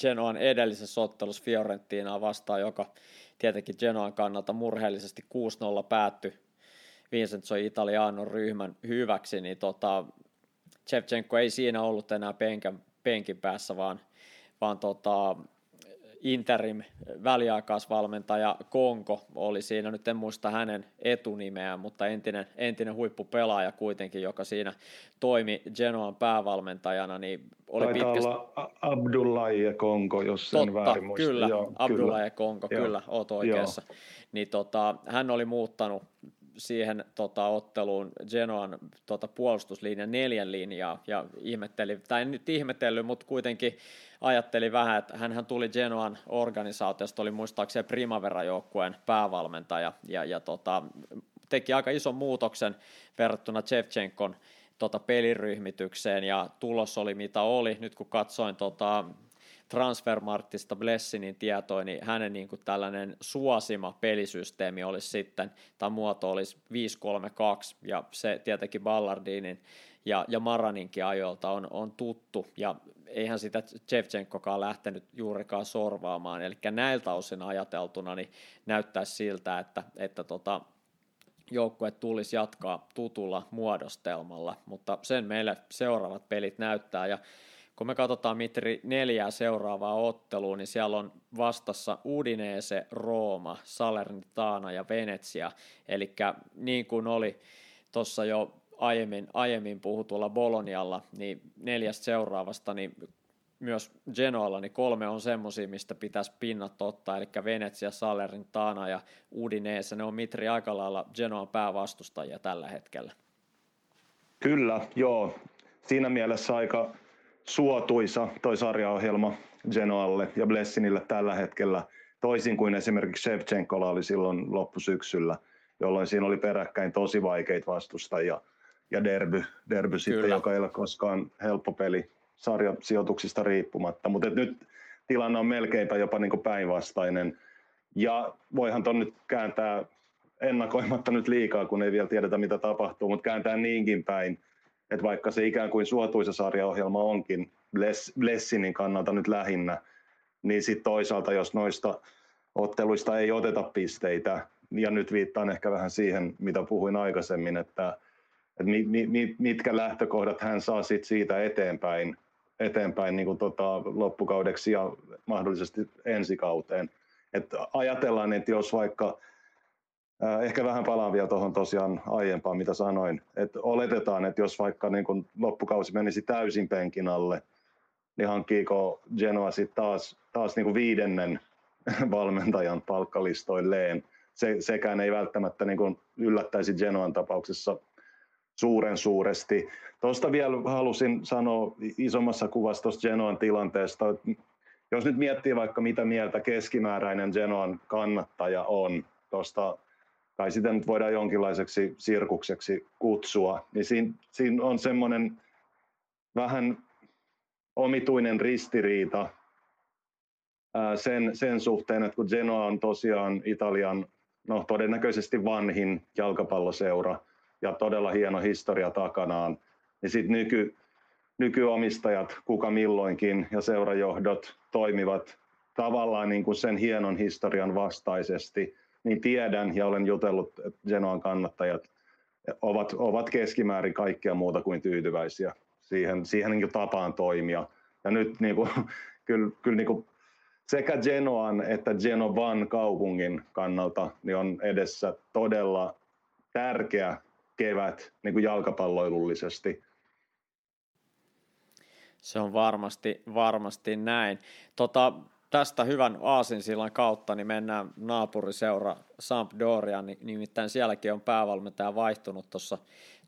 Genoan edellisessä ottelussa Fiorentinaa vastaan, joka tietenkin Genoan kannalta murheellisesti 6-0 päättyi Vincenzo Italianon ryhmän hyväksi, niin tota, Shevchenko ei siinä ollut enää penkin, penkin päässä, vaan, vaan tota, interim väliaikaisvalmentaja Konko oli siinä, nyt en muista hänen etunimeään, mutta entinen, entinen huippupelaaja kuitenkin, joka siinä toimi Genoan päävalmentajana, niin oli Taitaa pitkästi... olla Abdullah ja Konko, jos sen Totta, väärin muista. kyllä, Joo, Abdullah kyllä. ja Konko, Joo. kyllä, oot oikeassa. Niin tota, hän oli muuttanut siihen tota, otteluun Genoan tota, puolustuslinjan neljän linjaa ja ihmetteli, tai en nyt ihmetellyt, mutta kuitenkin ajatteli vähän, että hän tuli Genoan organisaatiosta, oli muistaakseni Primavera-joukkueen päävalmentaja ja, ja tota, teki aika ison muutoksen verrattuna Shevchenkon tota, peliryhmitykseen ja tulos oli mitä oli. Nyt kun katsoin tota, Transfermarktista Blessinin tietoja, niin hänen niin kuin tällainen suosima pelisysteemi olisi sitten, tai muoto olisi 5-3-2, ja se tietenkin Ballardinin ja, ja Maraninkin ajoilta on, on tuttu, ja eihän sitä Shevchenkokaan lähtenyt juurikaan sorvaamaan, eli näiltä osin ajateltuna niin näyttäisi siltä, että, että tota, joukkue tulisi jatkaa tutulla muodostelmalla, mutta sen meille seuraavat pelit näyttää, ja kun me katsotaan Mitri neljää seuraavaa ottelua, niin siellä on vastassa Udinese, Rooma, Salernitana ja Venetsia. Eli niin kuin oli tuossa jo aiemmin, aiemmin puhutulla Bolonialla, niin neljästä seuraavasta, niin myös Genoalla, niin kolme on semmoisia, mistä pitäisi pinnat ottaa, eli Venetsia, Salernitana ja Udinese, ne on Mitri aika lailla Genoan päävastustajia tällä hetkellä. Kyllä, joo. Siinä mielessä aika suotuisa toi sarjaohjelma Genoalle ja Blessinille tällä hetkellä, toisin kuin esimerkiksi Shevchenkolla oli silloin loppusyksyllä, jolloin siinä oli peräkkäin tosi vaikeita vastustajia ja derby, derby sitten, joka ei ole koskaan helppo peli sarjasijoituksista riippumatta, mutta nyt tilanne on melkeinpä jopa niin päinvastainen. Ja voihan ton nyt kääntää ennakoimatta nyt liikaa, kun ei vielä tiedetä mitä tapahtuu, mutta kääntää niinkin päin, että vaikka se ikään kuin suotuisa sarjaohjelma onkin Blessinin kannalta nyt lähinnä, niin sitten toisaalta, jos noista otteluista ei oteta pisteitä, ja nyt viittaan ehkä vähän siihen, mitä puhuin aikaisemmin, että, että mi, mi, mitkä lähtökohdat hän saa sit siitä eteenpäin, eteenpäin niin kuin tota, loppukaudeksi ja mahdollisesti ensi kauteen. että ajatellaan, että jos vaikka Ehkä vähän palaan vielä tuohon tosiaan aiempaan, mitä sanoin. Että oletetaan, että jos vaikka niin kun loppukausi menisi täysin penkin alle, niin hankkiiko Genoa sitten taas, taas niin kuin viidennen valmentajan palkkalistoilleen. Se, sekään ei välttämättä niin kuin yllättäisi Genoan tapauksessa suuren suuresti. Tuosta vielä halusin sanoa isommassa kuvassa tuosta Genoan tilanteesta, jos nyt miettii vaikka mitä mieltä keskimääräinen Genoan kannattaja on tuosta tai sitä nyt voidaan jonkinlaiseksi sirkukseksi kutsua, niin siinä, siinä on semmoinen vähän omituinen ristiriita sen, sen suhteen, että kun Genoa on tosiaan Italian no, todennäköisesti vanhin jalkapalloseura ja todella hieno historia takanaan, niin sitten nyky, nykyomistajat, kuka milloinkin ja seurajohdot toimivat tavallaan niin kuin sen hienon historian vastaisesti – niin tiedän ja olen jutellut, että Genoan kannattajat ovat, ovat keskimäärin kaikkea muuta kuin tyytyväisiä siihen, siihen niin tapaan toimia. Ja nyt niin kuin, kyllä, kyllä niin kuin sekä Genoan että Genovan kaupungin kannalta niin on edessä todella tärkeä kevät niin kuin jalkapalloilullisesti. Se on varmasti, varmasti näin. Tota, tästä hyvän aasinsillan kautta niin mennään naapuriseura Sampdorian, niin nimittäin sielläkin on päävalmentaja vaihtunut tuossa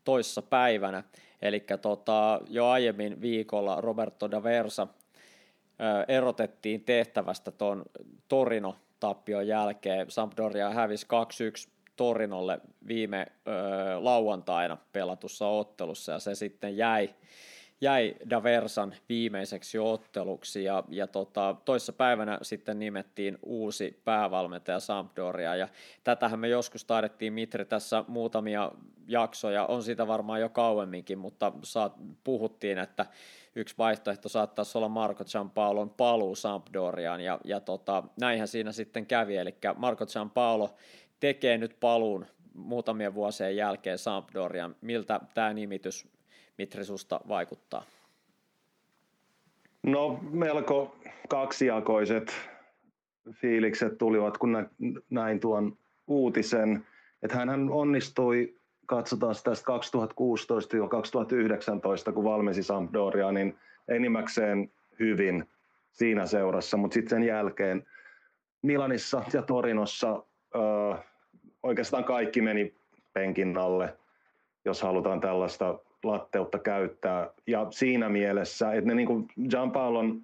toissa päivänä. Eli tota, jo aiemmin viikolla Roberto da Versa erotettiin tehtävästä tuon Torino-tappion jälkeen. Sampdoria hävisi 2-1 Torinolle viime ö, lauantaina pelatussa ottelussa ja se sitten jäi jäi Daversan viimeiseksi otteluksi ja, ja tota, toissa päivänä sitten nimettiin uusi päävalmentaja Sampdoria ja tätähän me joskus taidettiin Mitre tässä muutamia jaksoja, on sitä varmaan jo kauemminkin, mutta saat, puhuttiin, että yksi vaihtoehto saattaisi olla Marco Giampaolon paluu Sampdoriaan ja, ja tota, näinhän siinä sitten kävi, eli Marco Giampaolo tekee nyt paluun muutamien vuosien jälkeen Sampdorian. Miltä tämä nimitys Mitri susta vaikuttaa? No melko kaksijakoiset fiilikset tulivat, kun näin tuon uutisen. Että hän onnistui, katsotaan tästä 2016-2019, kun valmensi Sampdoria, niin enimmäkseen hyvin siinä seurassa, mutta sitten sen jälkeen Milanissa ja Torinossa öö, oikeastaan kaikki meni penkin alle, jos halutaan tällaista latteutta käyttää. Ja siinä mielessä, että ne niin kuin Gianpaolon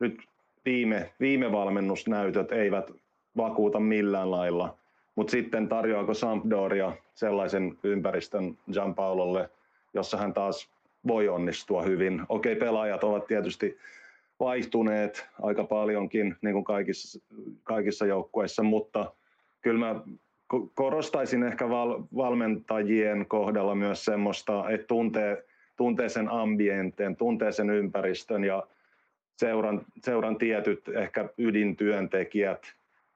nyt viime, viime valmennusnäytöt eivät vakuuta millään lailla, mutta sitten tarjoako Sampdoria sellaisen ympäristön Gianpaololle, jossa hän taas voi onnistua hyvin. Okei, pelaajat ovat tietysti vaihtuneet aika paljonkin, niin kuin kaikissa, kaikissa joukkueissa, mutta kyllä mä korostaisin ehkä val, valmentajien kohdalla myös semmoista, että tuntee, tuntee sen ambienteen, tuntee sen ympäristön ja seuran, seuran tietyt ehkä ydintyöntekijät.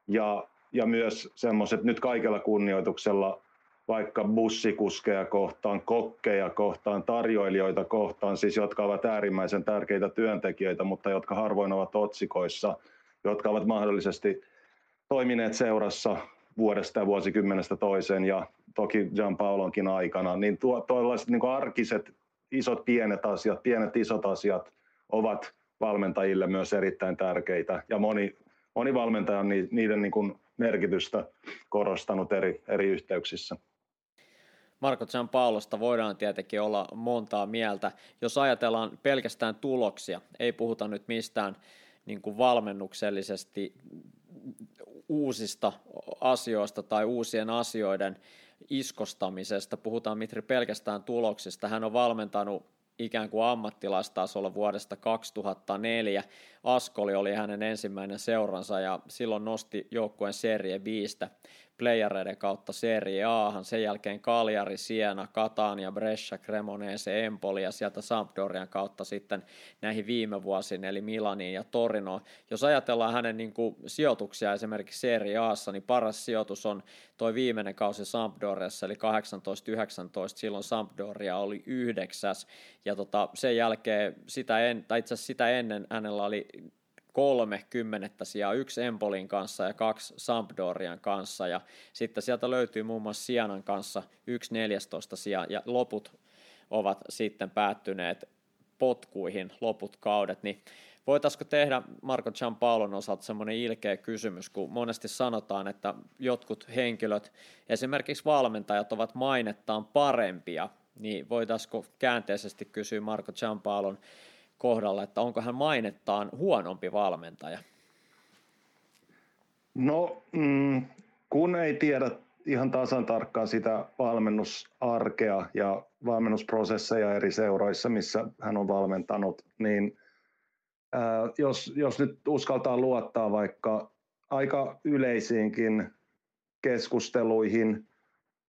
Ja, ja myös semmoiset nyt kaikella kunnioituksella vaikka bussikuskeja kohtaan, kokkeja kohtaan, tarjoilijoita kohtaan, siis jotka ovat äärimmäisen tärkeitä työntekijöitä, mutta jotka harvoin ovat otsikoissa, jotka ovat mahdollisesti toimineet seurassa vuodesta ja vuosikymmenestä toiseen ja toki Gian Paulonkin aikana, niin tuo, tuollaiset niin arkiset isot pienet asiat, pienet isot asiat ovat valmentajille myös erittäin tärkeitä ja moni, moni valmentaja on niiden niin kuin merkitystä korostanut eri, eri yhteyksissä. Marko Paulosta voidaan tietenkin olla montaa mieltä. Jos ajatellaan pelkästään tuloksia, ei puhuta nyt mistään niin kuin valmennuksellisesti uusista asioista tai uusien asioiden iskostamisesta. Puhutaan Mitri pelkästään tuloksista. Hän on valmentanut ikään kuin ammattilaistasolla vuodesta 2004. Askoli oli hänen ensimmäinen seuransa ja silloin nosti joukkueen Serie 5 playereiden kautta Serie Ahan, sen jälkeen Cagliari, Siena, Catania, Brescia, Cremonese, Empoli ja sieltä Sampdorian kautta sitten näihin viime vuosiin, eli Milaniin ja Torinoon. Jos ajatellaan hänen niin kuin, sijoituksia esimerkiksi Serie Aassa, niin paras sijoitus on toi viimeinen kausi Sampdoriassa, eli 18-19, silloin Sampdoria oli yhdeksäs, ja tota, sen jälkeen sitä en, tai itse asiassa sitä ennen hänellä oli kolme kymmenettä sijaa, yksi Empolin kanssa ja kaksi Sampdorian kanssa. Ja sitten sieltä löytyy muun muassa Sianan kanssa yksi neljästoista sijaa ja loput ovat sitten päättyneet potkuihin loput kaudet, niin voitaisiko tehdä Marko Gianpaolon osalta semmoinen ilkeä kysymys, kun monesti sanotaan, että jotkut henkilöt, esimerkiksi valmentajat, ovat mainettaan parempia, niin voitaisiko käänteisesti kysyä Marko Gianpaolon kohdalla, että onko hän mainettaan huonompi valmentaja? No, mm, kun ei tiedä ihan tasan tarkkaan sitä valmennusarkea ja valmennusprosesseja eri seuroissa, missä hän on valmentanut, niin jos, jos nyt uskaltaa luottaa vaikka aika yleisiinkin keskusteluihin,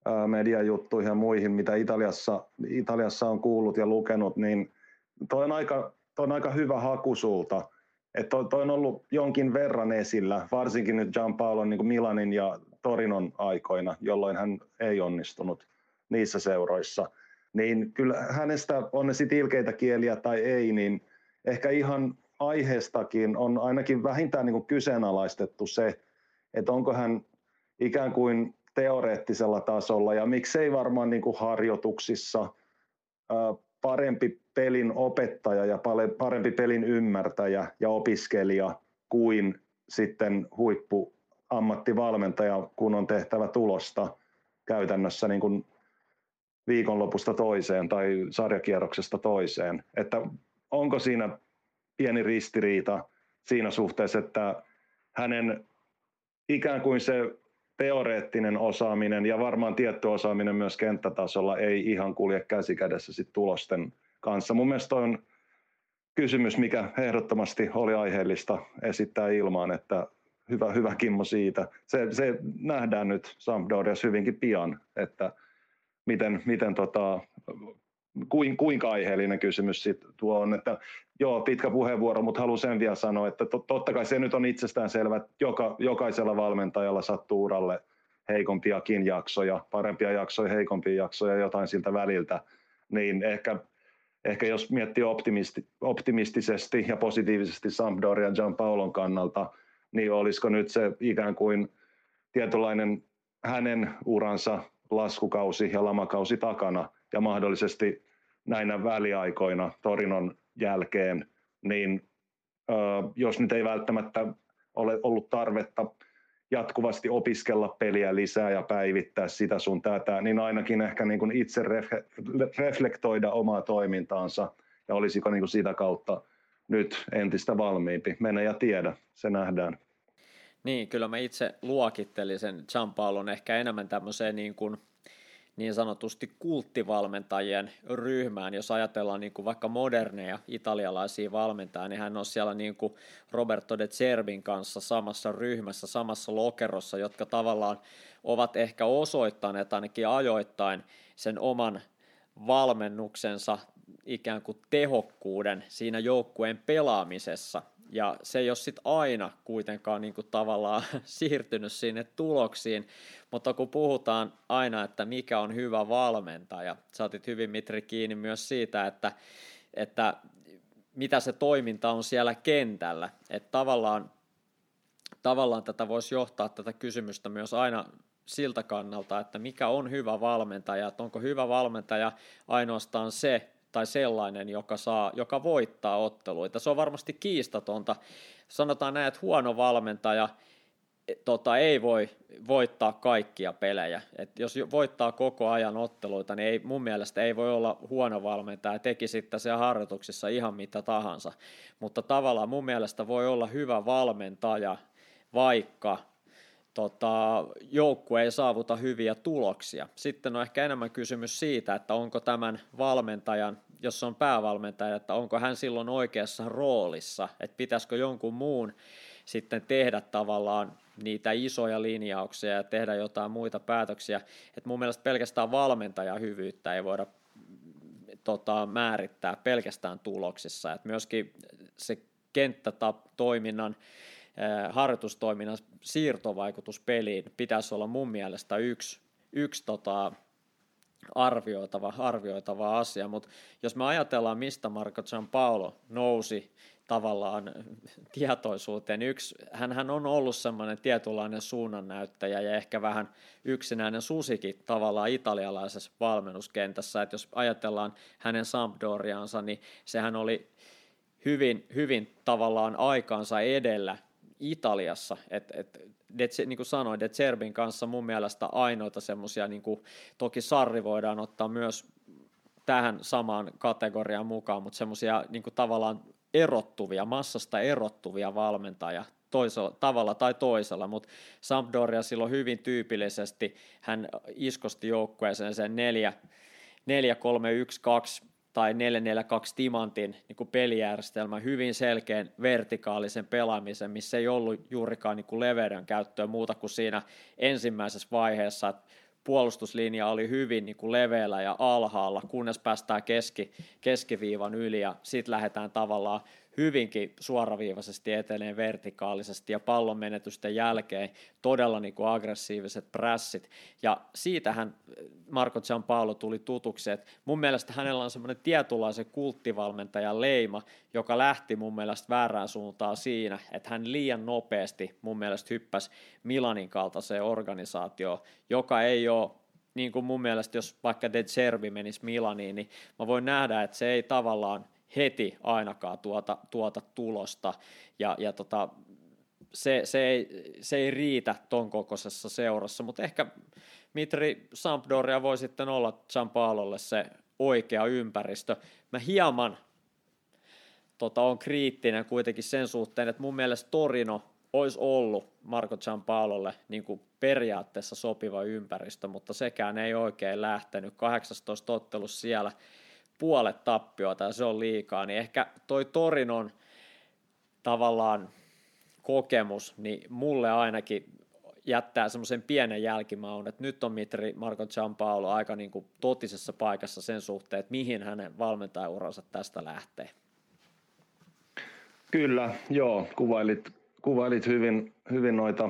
ää, mediajuttuihin ja muihin, mitä Italiassa, Italiassa on kuullut ja lukenut, niin toi on aika, on aika hyvä haku sulta. Että toi, on ollut jonkin verran esillä, varsinkin nyt Gianpaolo niin Milanin ja Torinon aikoina, jolloin hän ei onnistunut niissä seuroissa. Niin kyllä hänestä, on ne sitten ilkeitä kieliä tai ei, niin ehkä ihan aiheestakin on ainakin vähintään niin kuin kyseenalaistettu se, että onko hän ikään kuin teoreettisella tasolla ja miksei varmaan niin kuin harjoituksissa parempi pelin opettaja ja parempi pelin ymmärtäjä ja opiskelija kuin sitten huippu ammattivalmentaja, kun on tehtävä tulosta käytännössä niin kuin viikonlopusta toiseen tai sarjakierroksesta toiseen. Että onko siinä pieni ristiriita siinä suhteessa, että hänen ikään kuin se teoreettinen osaaminen ja varmaan tietty osaaminen myös kenttätasolla ei ihan kulje käsikädessä sit tulosten kanssa. Mun mielestä on kysymys, mikä ehdottomasti oli aiheellista esittää ilmaan, että hyvä, hyvä Kimmo siitä. Se, se nähdään nyt Sampdorias hyvinkin pian, että miten, miten tota, kuinka aiheellinen kysymys sit tuo on. Että, joo, pitkä puheenvuoro, mutta haluan sen vielä sanoa, että totta kai se nyt on itsestään selvä, että joka, jokaisella valmentajalla sattuu uralle heikompiakin jaksoja, parempia jaksoja, heikompia jaksoja, jotain siltä väliltä, niin ehkä ehkä jos miettii optimisti, optimistisesti ja positiivisesti Sampdoria Paulon kannalta, niin olisiko nyt se ikään kuin tietynlainen hänen uransa laskukausi ja lamakausi takana ja mahdollisesti näinä väliaikoina Torinon jälkeen, niin jos nyt ei välttämättä ole ollut tarvetta jatkuvasti opiskella peliä lisää ja päivittää sitä sun tätä, niin ainakin ehkä niin kuin itse reflektoida omaa toimintaansa ja olisiko niin kuin sitä kautta nyt entistä valmiimpi. Mene ja tiedä, se nähdään. Niin, kyllä mä itse luokittelisin sen Gianpaolon ehkä enemmän tämmöiseen niin kuin – niin sanotusti kulttivalmentajien ryhmään. Jos ajatellaan niin kuin vaikka moderneja italialaisia valmentajia, niin hän on siellä niin kuin Roberto de Cerbin kanssa samassa ryhmässä, samassa lokerossa, jotka tavallaan ovat ehkä osoittaneet ainakin ajoittain sen oman valmennuksensa ikään kuin tehokkuuden siinä joukkueen pelaamisessa – ja se ei ole sitten aina kuitenkaan niin kuin tavallaan siirtynyt sinne tuloksiin, mutta kun puhutaan aina, että mikä on hyvä valmentaja, sä otit hyvin Mitri kiinni myös siitä, että, että mitä se toiminta on siellä kentällä, että tavallaan, tavallaan tätä voisi johtaa tätä kysymystä myös aina siltä kannalta, että mikä on hyvä valmentaja, että onko hyvä valmentaja ainoastaan se, tai sellainen, joka, saa, joka voittaa otteluita. Se on varmasti kiistatonta. Sanotaan näin, että huono valmentaja e, tota, ei voi voittaa kaikkia pelejä. Et jos voittaa koko ajan otteluita, niin ei, mun mielestä ei voi olla huono valmentaja, teki sitten se harjoituksissa ihan mitä tahansa. Mutta tavallaan mun mielestä voi olla hyvä valmentaja, vaikka tota, joukkue ei saavuta hyviä tuloksia. Sitten on ehkä enemmän kysymys siitä, että onko tämän valmentajan jos on päävalmentaja, että onko hän silloin oikeassa roolissa, että pitäisikö jonkun muun sitten tehdä tavallaan niitä isoja linjauksia ja tehdä jotain muita päätöksiä. Et mun mielestä pelkästään valmentajan hyvyyttä ei voida tota, määrittää pelkästään tuloksissa. Et myöskin se kenttätoiminnan, harjoitustoiminnan siirtovaikutus peliin pitäisi olla mun mielestä yksi, yksi tota, arvioitava, arvioitava asia, mutta jos me ajatellaan, mistä Marco Giampaolo nousi tavallaan tietoisuuteen, niin yksi, hän on ollut semmoinen tietynlainen suunnannäyttäjä ja ehkä vähän yksinäinen susikin tavallaan italialaisessa valmennuskentässä, että jos ajatellaan hänen Sampdoriansa, niin sehän oli hyvin, hyvin tavallaan aikaansa edellä Italiassa, et, et, niin kuin sanoin, De Zerbin kanssa mun mielestä ainoita semmoisia, niin kuin, toki Sarri voidaan ottaa myös tähän samaan kategoriaan mukaan, mutta semmoisia niin tavallaan erottuvia, massasta erottuvia valmentajia toisella tavalla tai toisella, mutta Sampdoria silloin hyvin tyypillisesti hän iskosti joukkueeseen sen 4 4 3 1 2 tai 442 Timantin niin kuin pelijärjestelmä, hyvin selkeän vertikaalisen pelaamisen, missä ei ollut juurikaan niin leveyden käyttöä muuta kuin siinä ensimmäisessä vaiheessa, että puolustuslinja oli hyvin niin kuin leveällä ja alhaalla, kunnes päästään keski, keskiviivan yli ja sitten lähdetään tavallaan hyvinkin suoraviivaisesti etenee vertikaalisesti ja pallon menetysten jälkeen todella niin kuin aggressiiviset prässit. Ja siitähän Marco Giampaolo tuli tutuksi, että mun mielestä hänellä on semmoinen tietynlaisen kulttivalmentajan leima, joka lähti mun mielestä väärään suuntaan siinä, että hän liian nopeasti mun mielestä hyppäsi Milanin kaltaiseen organisaatioon, joka ei ole niin kuin mun mielestä, jos vaikka De Cervi menisi Milaniin, niin mä voin nähdä, että se ei tavallaan heti ainakaan tuota, tuota tulosta, ja, ja tota, se, se, ei, se ei riitä ton kokoisessa seurassa, mutta ehkä Mitri Sampdoria voi sitten olla Gianpaololle se oikea ympäristö. Mä hieman tota, on kriittinen kuitenkin sen suhteen, että mun mielestä Torino olisi ollut Marco Giampaololle niin periaatteessa sopiva ympäristö, mutta sekään ei oikein lähtenyt. 18 ottelussa siellä puolet tappiota ja se on liikaa, niin ehkä toi Torinon tavallaan kokemus, niin mulle ainakin jättää semmoisen pienen jälkimaun, että nyt on Mitri Marko Giampaolo aika niin kuin totisessa paikassa sen suhteen, että mihin hänen valmentajauransa tästä lähtee. Kyllä, joo, kuvailit, kuvailit hyvin, hyvin noita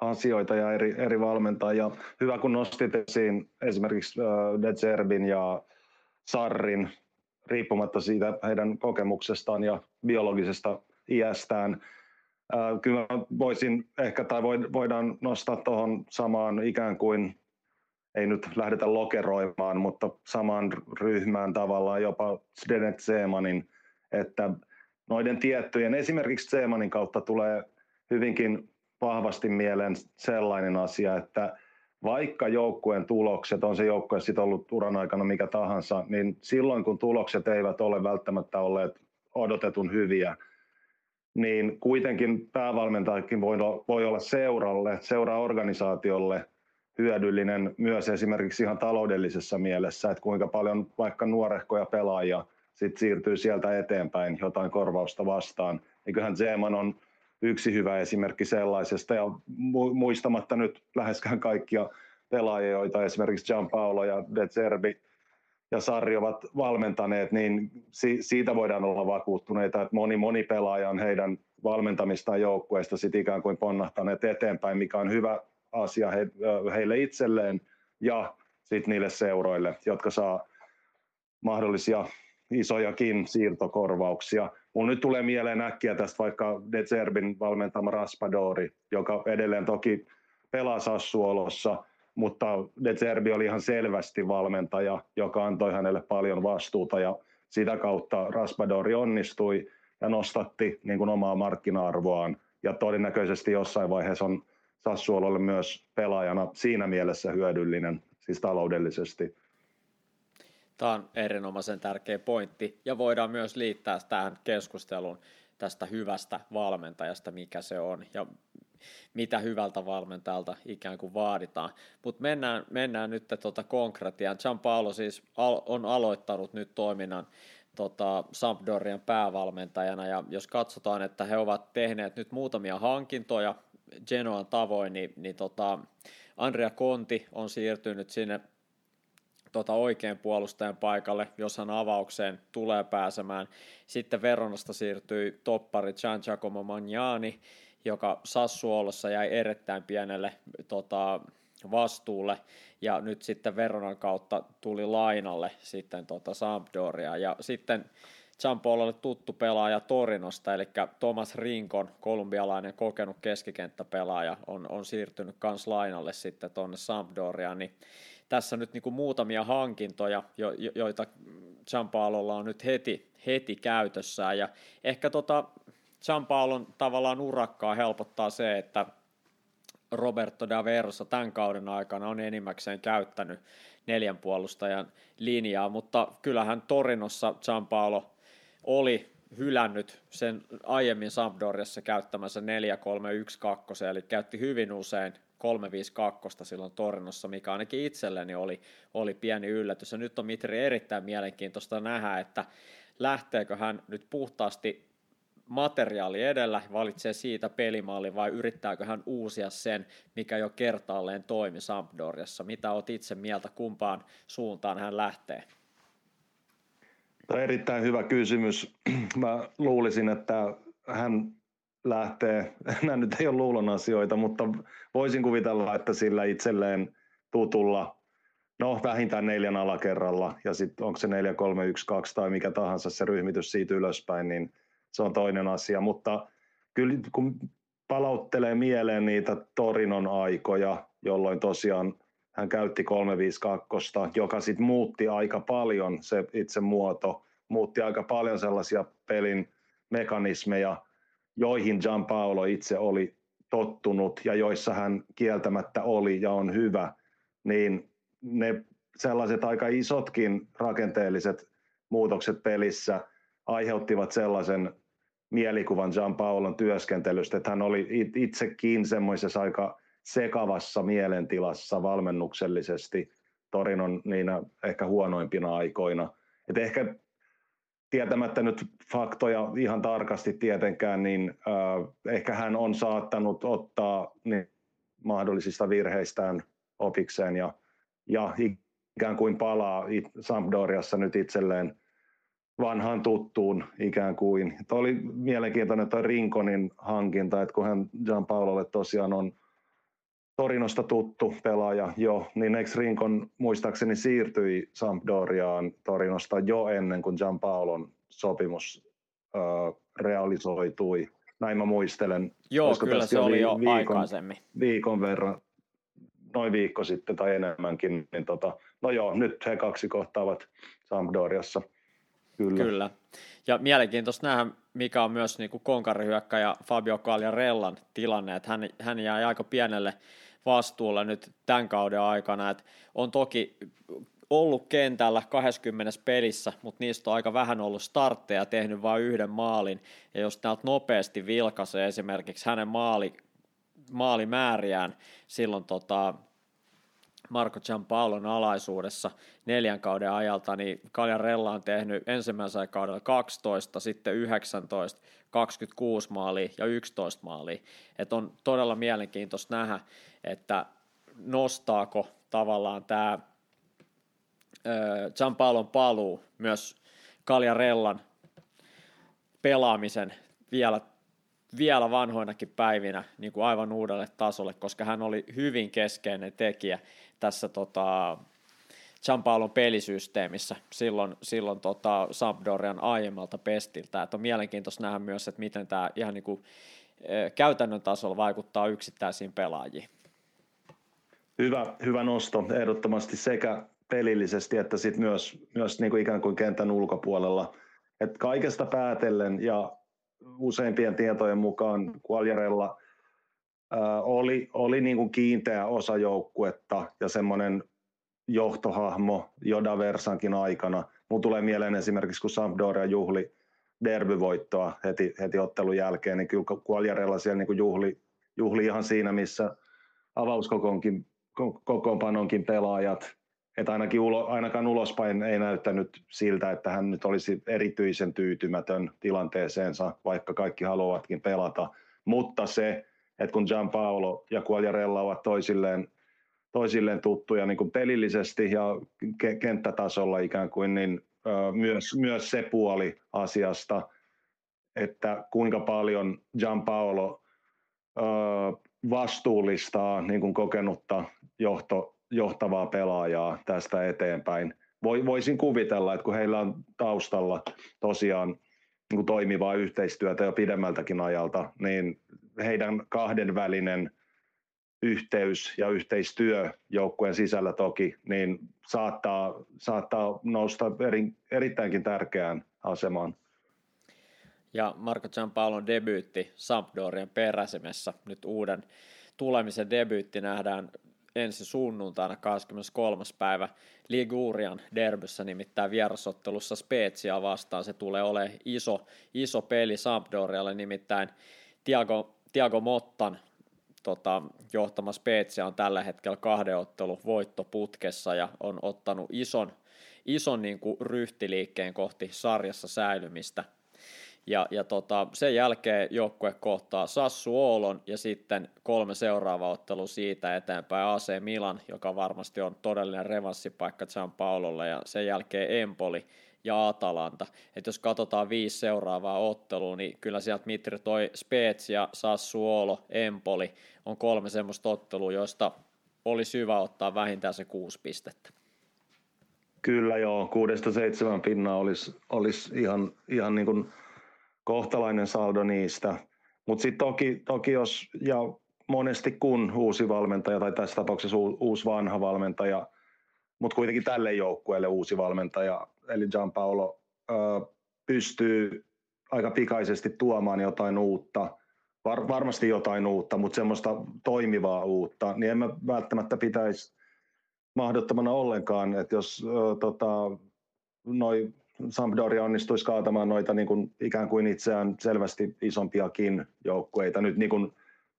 asioita ja eri, eri valmentajia. Hyvä, kun nostit esiin esimerkiksi uh, De Zerbin ja Sarrin riippumatta siitä heidän kokemuksestaan ja biologisesta iästään. Kyllä voisin ehkä, tai voidaan nostaa tuohon samaan ikään kuin, ei nyt lähdetä lokeroimaan, mutta samaan ryhmään tavallaan jopa Zdenek Zeemanin, että noiden tiettyjen, esimerkiksi Zeemanin kautta tulee hyvinkin vahvasti mieleen sellainen asia, että vaikka joukkueen tulokset, on se joukkue sitten ollut uran aikana mikä tahansa, niin silloin kun tulokset eivät ole välttämättä olleet odotetun hyviä, niin kuitenkin päävalmentajakin voi, voi olla seuralle, seuraorganisaatiolle hyödyllinen myös esimerkiksi ihan taloudellisessa mielessä, että kuinka paljon vaikka nuorehkoja pelaajia sit siirtyy sieltä eteenpäin jotain korvausta vastaan. Eiköhän Zeeman on yksi hyvä esimerkki sellaisesta ja muistamatta nyt läheskään kaikkia pelaajia, joita esimerkiksi Paolo ja De Zerbi ja Sarri ovat valmentaneet, niin siitä voidaan olla vakuuttuneita, että moni, moni pelaaja on heidän valmentamistaan joukkueesta sit ikään kuin ponnahtaneet eteenpäin, mikä on hyvä asia he, heille itselleen ja sitten niille seuroille, jotka saa mahdollisia isojakin siirtokorvauksia. Mun nyt tulee mieleen äkkiä tästä vaikka De Zerbin valmentama Raspadori, joka edelleen toki pelaa Sassuolossa, mutta De Zerbi oli ihan selvästi valmentaja, joka antoi hänelle paljon vastuuta ja sitä kautta Raspadori onnistui ja nostatti niin kuin omaa markkina-arvoaan ja todennäköisesti jossain vaiheessa on Sassuololle myös pelaajana siinä mielessä hyödyllinen, siis taloudellisesti. Tämä on erinomaisen tärkeä pointti ja voidaan myös liittää tähän keskusteluun tästä hyvästä valmentajasta, mikä se on ja mitä hyvältä valmentajalta ikään kuin vaaditaan. Mutta mennään, mennään nyt tuota konkretiaan. Paolo siis al- on aloittanut nyt toiminnan tota, Sampdorian päävalmentajana ja jos katsotaan, että he ovat tehneet nyt muutamia hankintoja Genoan tavoin, niin, niin tota, Andrea Conti on siirtynyt sinne tota oikein puolustajan paikalle, jos hän avaukseen tulee pääsemään. Sitten Veronasta siirtyi toppari Gian Giacomo Magnani, joka Sassuolossa jäi erittäin pienelle tota, vastuulle, ja nyt sitten Veronan kautta tuli lainalle sitten tota Sampdoria, ja sitten Gianpololle tuttu pelaaja Torinosta, eli Thomas Rinkon, kolumbialainen kokenut keskikenttäpelaaja, on, on siirtynyt kans lainalle sitten tuonne Sampdoriaan, niin tässä nyt niin kuin muutamia hankintoja, jo, jo, joita Gianpaololla on nyt heti, heti käytössään, ja ehkä tota Gianpaolon tavallaan urakkaa helpottaa se, että Roberto da Versa tämän kauden aikana on enimmäkseen käyttänyt neljän puolustajan linjaa, mutta kyllähän Torinossa Gianpaolo oli hylännyt sen aiemmin Sampdoriassa käyttämänsä 4-3-1-2, eli käytti hyvin usein 352 silloin Torinossa, mikä ainakin itselleni oli, oli pieni yllätys. Ja nyt on Mitri erittäin mielenkiintoista nähdä, että lähteekö hän nyt puhtaasti materiaali edellä, valitsee siitä pelimaali vai yrittääkö hän uusia sen, mikä jo kertaalleen toimi Sampdoriassa. Mitä olet itse mieltä, kumpaan suuntaan hän lähtee? Tämä on erittäin hyvä kysymys. Mä luulisin, että hän lähtee, nämä nyt ei ole luulon asioita, mutta voisin kuvitella, että sillä itselleen tutulla, no vähintään neljän alakerralla, ja sitten onko se 4, 3, 1, 2 tai mikä tahansa se ryhmitys siitä ylöspäin, niin se on toinen asia, mutta kyllä kun palauttelee mieleen niitä Torinon aikoja, jolloin tosiaan hän käytti 352, joka sitten muutti aika paljon se itse muoto, muutti aika paljon sellaisia pelin mekanismeja, joihin Paolo itse oli tottunut ja joissa hän kieltämättä oli ja on hyvä, niin ne sellaiset aika isotkin rakenteelliset muutokset pelissä aiheuttivat sellaisen mielikuvan Paolon työskentelystä, että hän oli itsekin semmoisessa aika sekavassa mielentilassa valmennuksellisesti Torinon niinä ehkä huonoimpina aikoina. Et ehkä tietämättä nyt faktoja ihan tarkasti tietenkään, niin äh, ehkä hän on saattanut ottaa niin, mahdollisista virheistään opikseen ja, ja ikään kuin palaa Sampdoriassa nyt itselleen vanhaan tuttuun ikään kuin. Tuo oli mielenkiintoinen tuo Rinkonin hankinta, että kun hän Paololle tosiaan on Torinosta tuttu pelaaja jo, niin ex Rincon muistaakseni siirtyi Sampdoriaan Torinosta jo ennen kuin Gianpaolon sopimus ö, realisoitui. Näin mä muistelen. Joo, Olisiko kyllä se oli jo viikon, aikaisemmin. Viikon verran, noin viikko sitten tai enemmänkin. Niin tota, no joo, nyt he kaksi kohtaavat Sampdoriassa. Kyllä. Kyllä. Ja mielenkiintoista nähdä, mikä on myös niin kuin konkarihyökkäjä Fabio Cagliarellan tilanne, että hän, hän jää aika pienelle vastuulle nyt tämän kauden aikana, että on toki ollut kentällä 20 pelissä, mutta niistä on aika vähän ollut startteja, tehnyt vain yhden maalin, ja jos täältä nopeasti vilkaisee esimerkiksi hänen maali, maalimääriään silloin tota, Marco Giampaolon alaisuudessa neljän kauden ajalta, niin Rella on tehnyt ensimmäisellä kaudella 12, sitten 19, 26 maalia ja 11 maalia. Et on todella mielenkiintoista nähdä, että nostaako tavallaan tämä Gianpaolon paluu myös Rellan pelaamisen vielä vielä vanhoinakin päivinä niin kuin aivan uudelle tasolle, koska hän oli hyvin keskeinen tekijä tässä tota, Gianpaolon pelisysteemissä silloin, silloin tota Sampdorian aiemmalta pestiltä. Että on mielenkiintoista nähdä myös, että miten tämä ihan niin kuin, e, käytännön tasolla vaikuttaa yksittäisiin pelaajiin. Hyvä, hyvä nosto ehdottomasti sekä pelillisesti että sit myös, myös niin ikään kuin kentän ulkopuolella. Et kaikesta päätellen ja useimpien tietojen mukaan Qualjarella oli, oli niin kuin kiinteä osa joukkuetta ja semmoinen johtohahmo Joda Versankin aikana. Mun tulee mieleen esimerkiksi, kun Sampdoria juhli derbyvoittoa heti, heti ottelun jälkeen, niin kyllä Qualjarella siellä niin kuin juhli, juhli ihan siinä, missä avauskokoonkin kokoonpanonkin pelaajat, että ainakin ulo, ainakaan ulospäin ei näyttänyt siltä, että hän nyt olisi erityisen tyytymätön tilanteeseensa, vaikka kaikki haluavatkin pelata. Mutta se, että kun Gianpaolo ja Quagliarella ovat toisilleen, toisilleen tuttuja niin kuin pelillisesti ja ke- kenttätasolla ikään kuin, niin ö, myös, myös se puoli asiasta, että kuinka paljon Gianpaolo ö, vastuullistaa niin kuin kokenutta johto, johtavaa pelaajaa tästä eteenpäin. Voisin kuvitella, että kun heillä on taustalla tosiaan niin kuin toimivaa yhteistyötä jo pidemmältäkin ajalta, niin heidän kahdenvälinen yhteys ja yhteistyö joukkueen sisällä toki, niin saattaa, saattaa nousta eri, erittäinkin tärkeään asemaan. Ja Marco Giampaolon debyytti Sampdorian peräsimessä, nyt uuden tulemisen debyytti nähdään ensi sunnuntaina 23. päivä Ligurian derbyssä, nimittäin vierasottelussa Spezia vastaan. Se tulee olemaan iso, iso peli Sampdorialle, nimittäin Tiago, Tiago Mottan tota, johtama Spezia on tällä hetkellä kahden ottelun voittoputkessa ja on ottanut ison, ison niin kuin ryhtiliikkeen kohti sarjassa säilymistä – ja, ja tota, sen jälkeen joukkue kohtaa Sassu Oolon ja sitten kolme seuraavaa ottelua siitä eteenpäin AC Milan, joka varmasti on todellinen revanssipaikka Paololle ja sen jälkeen Empoli ja Atalanta. Et jos katsotaan viisi seuraavaa ottelua, niin kyllä sieltä Mitri toi Spezia, Sassuolo, Empoli on kolme semmoista ottelua, joista olisi hyvä ottaa vähintään se kuusi pistettä. Kyllä joo, kuudesta seitsemän pinnaa olisi, olisi ihan, ihan niin kuin kohtalainen saldo niistä. Mutta sitten toki, toki jos, ja monesti kun uusi valmentaja, tai tässä tapauksessa uusi vanha valmentaja, mutta kuitenkin tälle joukkueelle uusi valmentaja, eli Gianpaolo, pystyy aika pikaisesti tuomaan jotain uutta, Var, varmasti jotain uutta, mutta semmoista toimivaa uutta, niin en mä välttämättä pitäisi mahdottomana ollenkaan, että jos ö, tota, noi Sampdoria onnistuisi kaatamaan noita niin kuin, ikään kuin itseään selvästi isompiakin joukkueita. Nyt niin kuin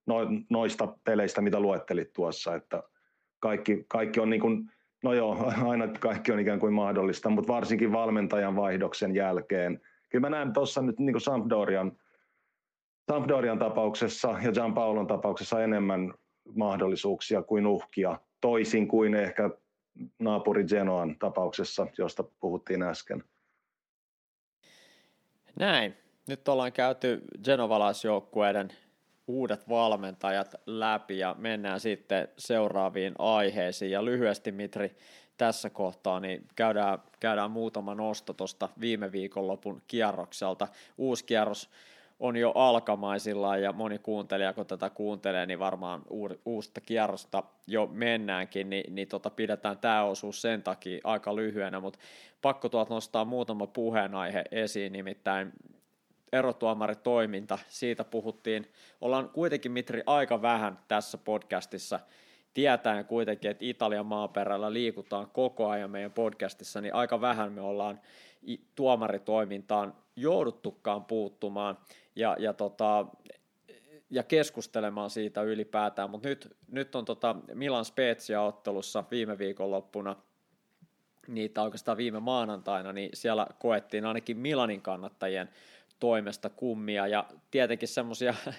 no, noista peleistä, mitä luettelit tuossa, että kaikki, kaikki on niin kuin, no joo, aina kaikki on ikään kuin mahdollista, mutta varsinkin valmentajan vaihdoksen jälkeen. Kyllä mä näen tuossa nyt niin kuin Sampdorian, Sampdorian tapauksessa ja Paulon tapauksessa enemmän mahdollisuuksia kuin uhkia, toisin kuin ehkä naapuri Genoan tapauksessa, josta puhuttiin äsken. Näin. Nyt ollaan käyty genovalaisjoukkueiden uudet valmentajat läpi ja mennään sitten seuraaviin aiheisiin. Ja lyhyesti Mitri tässä kohtaa, niin käydään, käydään muutama nosto tuosta viime viikonlopun kierrokselta. Uusi kierros on jo alkamaisillaan ja moni kuuntelija, kun tätä kuuntelee, niin varmaan uutta kierrosta jo mennäänkin, niin, niin tota, pidetään tämä osuus sen takia aika lyhyenä, mutta pakko tuolta nostaa muutama puheenaihe esiin, nimittäin erotuomaritoiminta, siitä puhuttiin, ollaan kuitenkin Mitri aika vähän tässä podcastissa. Tietäen kuitenkin, että Italian maaperällä liikutaan koko ajan meidän podcastissa, niin aika vähän me ollaan tuomaritoimintaan jouduttukaan puuttumaan ja, ja, tota, ja keskustelemaan siitä ylipäätään, mutta nyt, nyt on tota Milan Spezia-ottelussa viime viikonloppuna. Niitä oikeastaan viime maanantaina, niin siellä koettiin ainakin Milanin kannattajien toimesta kummia ja tietenkin semmoisia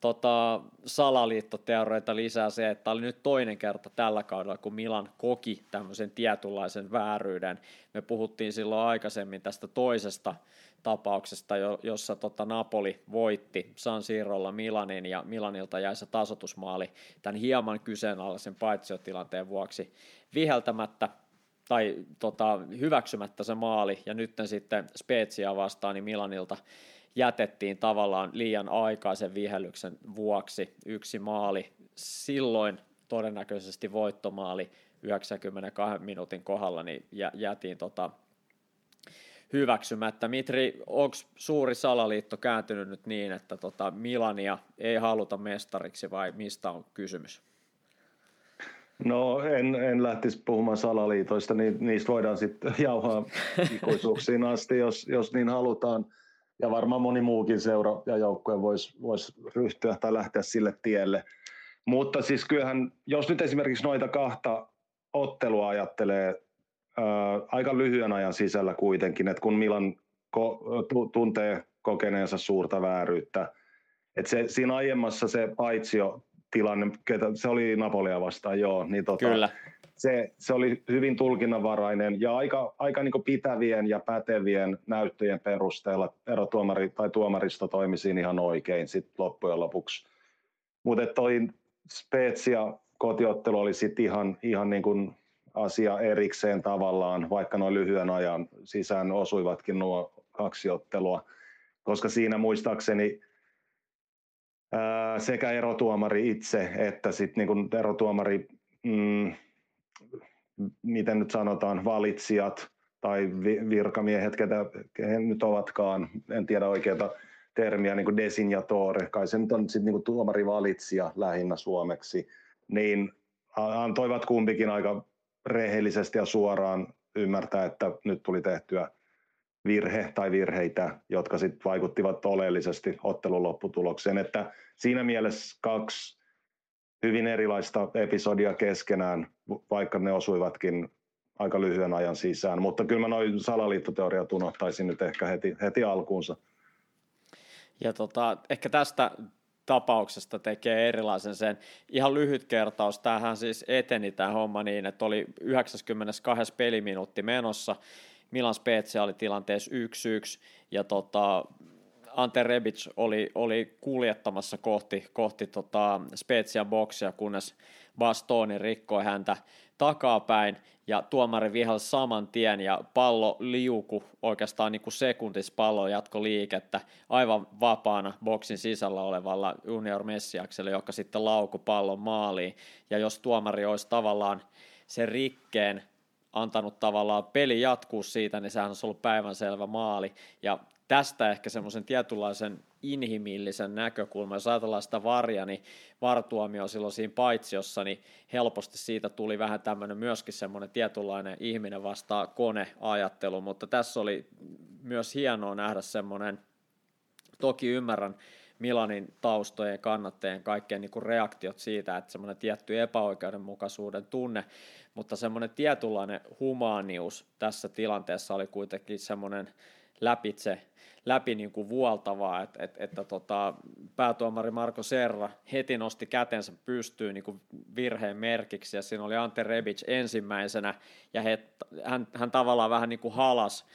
tota, salaliittoteorioita lisää se, että oli nyt toinen kerta tällä kaudella, kun Milan koki tämmöisen tietynlaisen vääryyden. Me puhuttiin silloin aikaisemmin tästä toisesta tapauksesta, jossa tota Napoli voitti San Sirolla Milanin ja Milanilta jäi se tasotusmaali tämän hieman kyseenalaisen paitsiotilanteen vuoksi viheltämättä tai tota, hyväksymättä se maali ja nyt sitten Spezia vastaan niin Milanilta jätettiin tavallaan liian aikaisen vihellyksen vuoksi yksi maali. Silloin todennäköisesti voittomaali 92 minuutin kohdalla niin jätiin tota hyväksymättä. Mitri, onko suuri salaliitto kääntynyt nyt niin, että tota Milania ei haluta mestariksi vai mistä on kysymys? No en, en lähtisi puhumaan salaliitoista, niin niistä voidaan sitten jauhaa ikuisuuksiin asti, jos, jos niin halutaan ja varmaan moni muukin seura ja joukkue voisi vois ryhtyä tai lähteä sille tielle. Mutta siis kyllähän, jos nyt esimerkiksi noita kahta ottelua ajattelee ää, aika lyhyen ajan sisällä kuitenkin, että kun Milan ko- tuntee kokeneensa suurta vääryyttä, että se, siinä aiemmassa se paitsio tilanne, se oli Napolia vastaan, joo, niin tota, Kyllä se, se oli hyvin tulkinnanvarainen ja aika, aika niin pitävien ja pätevien näyttöjen perusteella erotuomari tai tuomaristo toimi siinä ihan oikein sit loppujen lopuksi. Mutta toi Spezia kotiottelu oli sitten ihan, ihan niin kuin asia erikseen tavallaan, vaikka noin lyhyen ajan sisään osuivatkin nuo kaksi ottelua, koska siinä muistaakseni sekä erotuomari itse että sitten niin erotuomari mm, miten nyt sanotaan, valitsijat tai virkamiehet, ketä he nyt ovatkaan, en tiedä oikeata termiä, niin kuin designatore, kai se nyt on sitten niin tuomarivalitsija lähinnä suomeksi, niin antoivat kumpikin aika rehellisesti ja suoraan ymmärtää, että nyt tuli tehtyä virhe tai virheitä, jotka sitten vaikuttivat oleellisesti ottelun lopputulokseen. Että siinä mielessä kaksi hyvin erilaista episodia keskenään, vaikka ne osuivatkin aika lyhyen ajan sisään. Mutta kyllä mä noin salaliittoteoriat unohtaisin nyt ehkä heti, heti alkuunsa. Ja tota, ehkä tästä tapauksesta tekee erilaisen sen. Ihan lyhyt kertaus, tämähän siis eteni tämä homma niin, että oli 92 peliminuutti menossa, Milan Spezia oli tilanteessa 1-1, ja tota, Ante Rebic oli, oli kuljettamassa kohti, kohti tota Spezia boksia, kunnes Bastoni rikkoi häntä takapäin ja tuomari vihalsi saman tien ja pallo liuku oikeastaan niin kuin sekuntis pallo jatko liikettä aivan vapaana boksin sisällä olevalla Junior Messiakselle, joka sitten lauku pallon maaliin. Ja jos tuomari olisi tavallaan sen rikkeen antanut tavallaan peli jatkuu siitä, niin sehän olisi ollut päivänselvä maali. Ja tästä ehkä semmoisen tietynlaisen inhimillisen näkökulman. Jos ajatellaan sitä varja, niin vartuomio silloin siinä paitsiossa, niin helposti siitä tuli vähän tämmöinen myöskin semmoinen tietynlainen ihminen vastaa kone-ajattelu, mutta tässä oli myös hienoa nähdä semmoinen, toki ymmärrän Milanin taustojen kannattajien kaikkien niin kuin reaktiot siitä, että semmoinen tietty epäoikeudenmukaisuuden tunne, mutta semmoinen tietynlainen humaanius tässä tilanteessa oli kuitenkin semmoinen läpitse läpi niin kuin vuoltavaa, että, että, että tota, päätuomari Marko Serra heti nosti kätensä pystyyn niin kuin virheen merkiksi, ja siinä oli Ante Rebic ensimmäisenä, ja he, hän, hän tavallaan vähän niin kuin halas,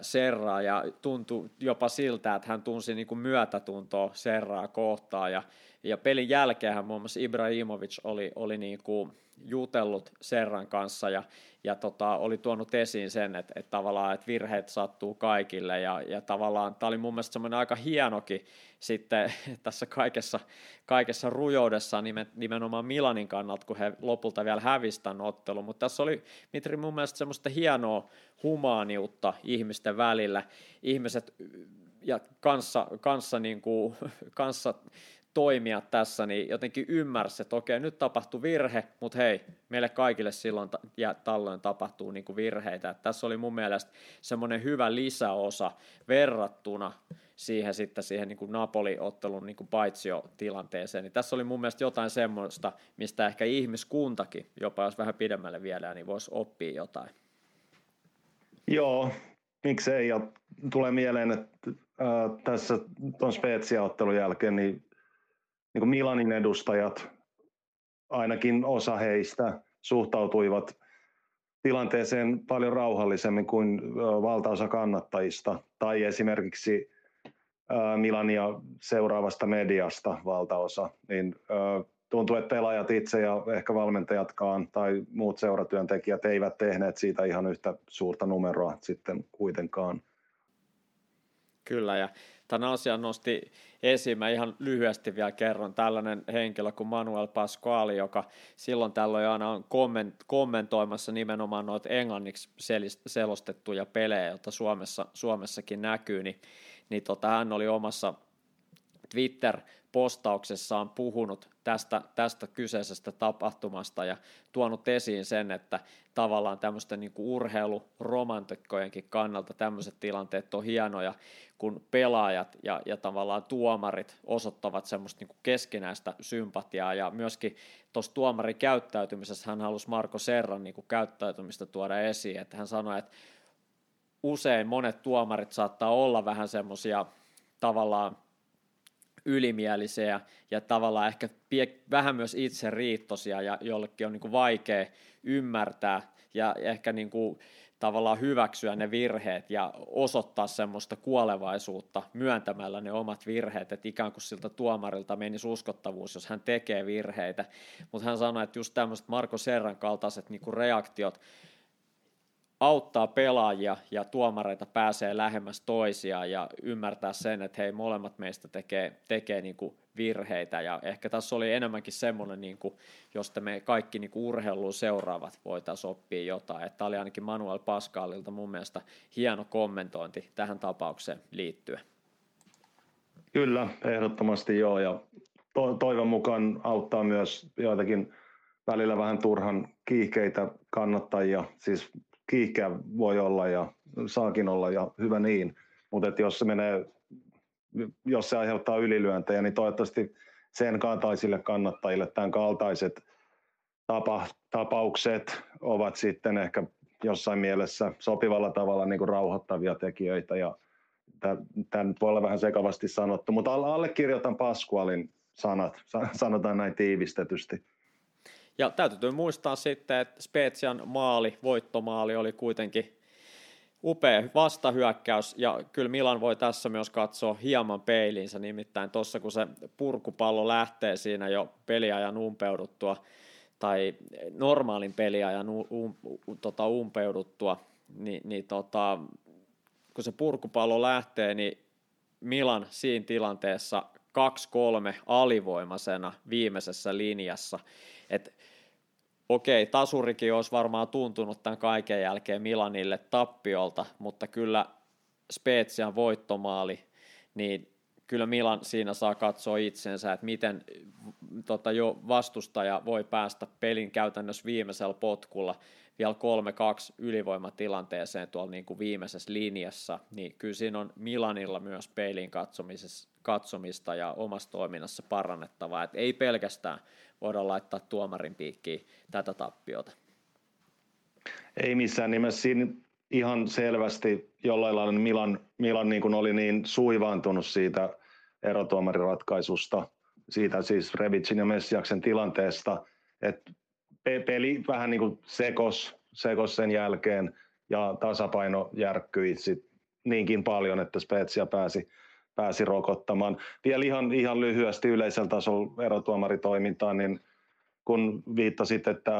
Serraa ja tuntui jopa siltä, että hän tunsi niin kuin myötätuntoa Serraa kohtaan. Ja, ja pelin jälkeen muun muassa Ibrahimovic oli, oli niin kuin jutellut Serran kanssa ja, ja tota, oli tuonut esiin sen, että, että tavallaan että virheet sattuu kaikille. Ja, ja tavallaan tämä oli mun mielestä semmoinen aika hienokin sitten tässä kaikessa, kaikessa rujoudessa nimen, nimenomaan Milanin kannalta, kun he lopulta vielä hävisivät tämän ottelun, mutta tässä oli Mitri mun mielestä semmoista hienoa humaaniutta ihmisten välillä, ihmiset ja kanssa, kanssa, niin kuin, kanssa toimia tässä, niin jotenkin ymmärsi, että okei, nyt tapahtui virhe, mutta hei, meille kaikille silloin ja tällöin tapahtuu niin kuin virheitä. Että tässä oli mun mielestä semmoinen hyvä lisäosa verrattuna siihen sitten siihen niin kuin Napoli-ottelun niin kuin paitsio-tilanteeseen. Niin tässä oli mun mielestä jotain semmoista, mistä ehkä ihmiskuntakin, jopa jos vähän pidemmälle vielä, niin voisi oppia jotain. Joo, miksei. Ja tulee mieleen, että äh, tässä tuon Spezia-ottelun jälkeen niin niin kuin Milanin edustajat, ainakin osa heistä, suhtautuivat tilanteeseen paljon rauhallisemmin kuin valtaosa kannattajista tai esimerkiksi Milania seuraavasta mediasta valtaosa, niin tuntuu, että pelaajat itse ja ehkä valmentajatkaan tai muut seuratyöntekijät eivät tehneet siitä ihan yhtä suurta numeroa sitten kuitenkaan. Kyllä, ja tämän asian nosti esiin. Mä ihan lyhyesti vielä kerron. Tällainen henkilö kuin Manuel Pasquale, joka silloin tällöin aina on kommentoimassa nimenomaan noita englanniksi selostettuja pelejä, joita Suomessa, Suomessakin näkyy, niin, niin tota, hän oli omassa Twitter postauksessaan puhunut tästä, tästä kyseisestä tapahtumasta ja tuonut esiin sen, että tavallaan tämmöisten niin urheiluromantikkojenkin kannalta tämmöiset tilanteet on hienoja, kun pelaajat ja, ja tavallaan tuomarit osoittavat semmoista niin keskinäistä sympatiaa. Ja myöskin tuossa tuomarin käyttäytymisessä hän halusi Marko Serran niin käyttäytymistä tuoda esiin, että hän sanoi, että usein monet tuomarit saattaa olla vähän semmoisia tavallaan ylimielisiä ja tavallaan ehkä pie, vähän myös itse riittosia ja jollekin on niin kuin vaikea ymmärtää ja ehkä niin kuin tavallaan hyväksyä ne virheet ja osoittaa semmoista kuolevaisuutta myöntämällä ne omat virheet, että ikään kuin siltä tuomarilta menisi uskottavuus, jos hän tekee virheitä. Mutta hän sanoi, että just tämmöiset Marko Serran kaltaiset niin kuin reaktiot auttaa pelaajia ja tuomareita pääsee lähemmäs toisiaan ja ymmärtää sen, että hei, molemmat meistä tekee, tekee niin kuin virheitä ja ehkä tässä oli enemmänkin semmoinen, niin kuin, josta me kaikki niin kuin urheiluun seuraavat voitaisiin oppia jotain. Tämä oli ainakin Manuel Pascalilta mun mielestä hieno kommentointi tähän tapaukseen liittyen. Kyllä, ehdottomasti joo ja to- toivon mukaan auttaa myös joitakin välillä vähän turhan kiihkeitä kannattajia, siis kiihkeä voi olla ja saakin olla ja hyvä niin, mutta jos se menee, jos se aiheuttaa ylilyöntejä, niin toivottavasti sen kaltaisille kannattajille tämän kaltaiset tapa, tapaukset ovat sitten ehkä jossain mielessä sopivalla tavalla niin kuin rauhoittavia tekijöitä ja tämä voi olla vähän sekavasti sanottu, mutta allekirjoitan Pasqualin sanat, sanotaan näin tiivistetysti. Ja täytyy muistaa sitten, että Spezian maali, voittomaali oli kuitenkin upea vastahyökkäys, ja kyllä Milan voi tässä myös katsoa hieman peiliinsä, nimittäin tuossa kun se purkupallo lähtee siinä jo peliajan umpeuduttua, tai normaalin peliajan um, um, tota, umpeuduttua, niin, niin tota, kun se purkupallo lähtee, niin Milan siinä tilanteessa 2-3 alivoimasena viimeisessä linjassa. Et okei, tasurikin olisi varmaan tuntunut tämän kaiken jälkeen Milanille tappiolta, mutta kyllä Spezian voittomaali, niin kyllä Milan siinä saa katsoa itsensä, että miten tota, jo vastustaja voi päästä pelin käytännössä viimeisellä potkulla vielä 3-2 ylivoimatilanteeseen tuolla niin kuin viimeisessä linjassa, niin kyllä siinä on Milanilla myös peilin katsomista ja omassa toiminnassa parannettavaa, että ei pelkästään voida laittaa tuomarin piikkiin tätä tappiota. Ei missään nimessä siinä ihan selvästi jollain lailla Milan, Milan niin kuin oli niin suivaantunut siitä erotuomariratkaisusta, siitä siis Revitsin ja Messiaksen tilanteesta, että peli vähän niin kuin sekos, sekos sen jälkeen ja tasapaino järkkyi sit niinkin paljon, että Spezia pääsi, pääsi rokottamaan. Vielä ihan, ihan lyhyesti yleisellä tasolla erotuomaritoimintaan, niin kun viittasit, että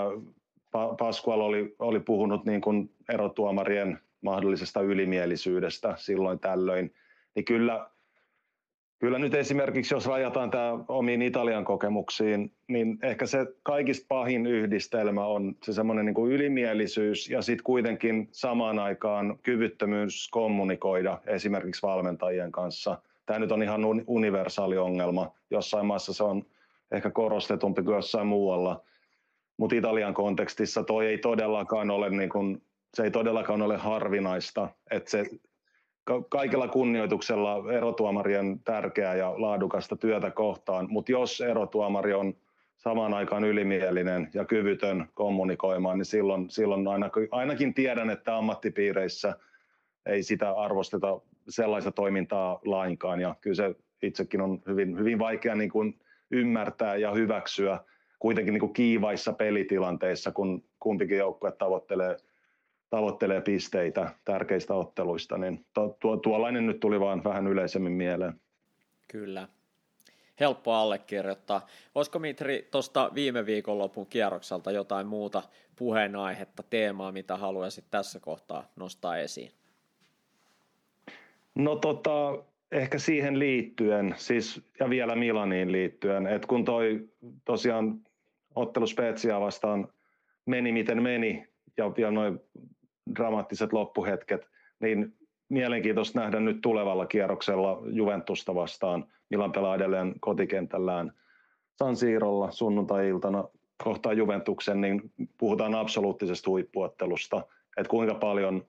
Pasqual oli, oli puhunut niin kuin erotuomarien mahdollisesta ylimielisyydestä silloin tällöin, niin kyllä, kyllä nyt esimerkiksi jos rajataan tämä omiin Italian kokemuksiin, niin ehkä se kaikista pahin yhdistelmä on se semmoinen niin ylimielisyys ja sitten kuitenkin samaan aikaan kyvyttömyys kommunikoida esimerkiksi valmentajien kanssa. Tämä nyt on ihan universaali ongelma. Jossain maassa se on ehkä korostetumpi kuin jossain muualla, mutta Italian kontekstissa toi ei todellakaan ole niin kuin se ei todellakaan ole harvinaista, että se kaikella kunnioituksella erotuomarien tärkeää ja laadukasta työtä kohtaan, mutta jos erotuomari on samaan aikaan ylimielinen ja kyvytön kommunikoimaan, niin silloin, silloin ainakin, ainakin tiedän, että ammattipiireissä ei sitä arvosteta sellaista toimintaa lainkaan. Ja kyllä se itsekin on hyvin, hyvin vaikea niin kuin ymmärtää ja hyväksyä kuitenkin niin kuin kiivaissa pelitilanteissa, kun kumpikin joukkue tavoittelee – tavoittelee pisteitä tärkeistä otteluista, niin tuo, tuollainen nyt tuli vaan vähän yleisemmin mieleen. Kyllä. Helppo allekirjoittaa. Olisiko Mitri tuosta viime viikonlopun kierrokselta jotain muuta puheenaihetta, teemaa, mitä haluaisit tässä kohtaa nostaa esiin? No tota, ehkä siihen liittyen, siis, ja vielä Milaniin liittyen, että kun toi tosiaan ottelu Spezia vastaan meni miten meni, ja, ja noin dramaattiset loppuhetket, niin mielenkiintoista nähdä nyt tulevalla kierroksella Juventusta vastaan. Milan pelaa edelleen kotikentällään San Siirolla sunnuntai-iltana kohtaa Juventuksen, niin puhutaan absoluuttisesta huippuottelusta, että kuinka paljon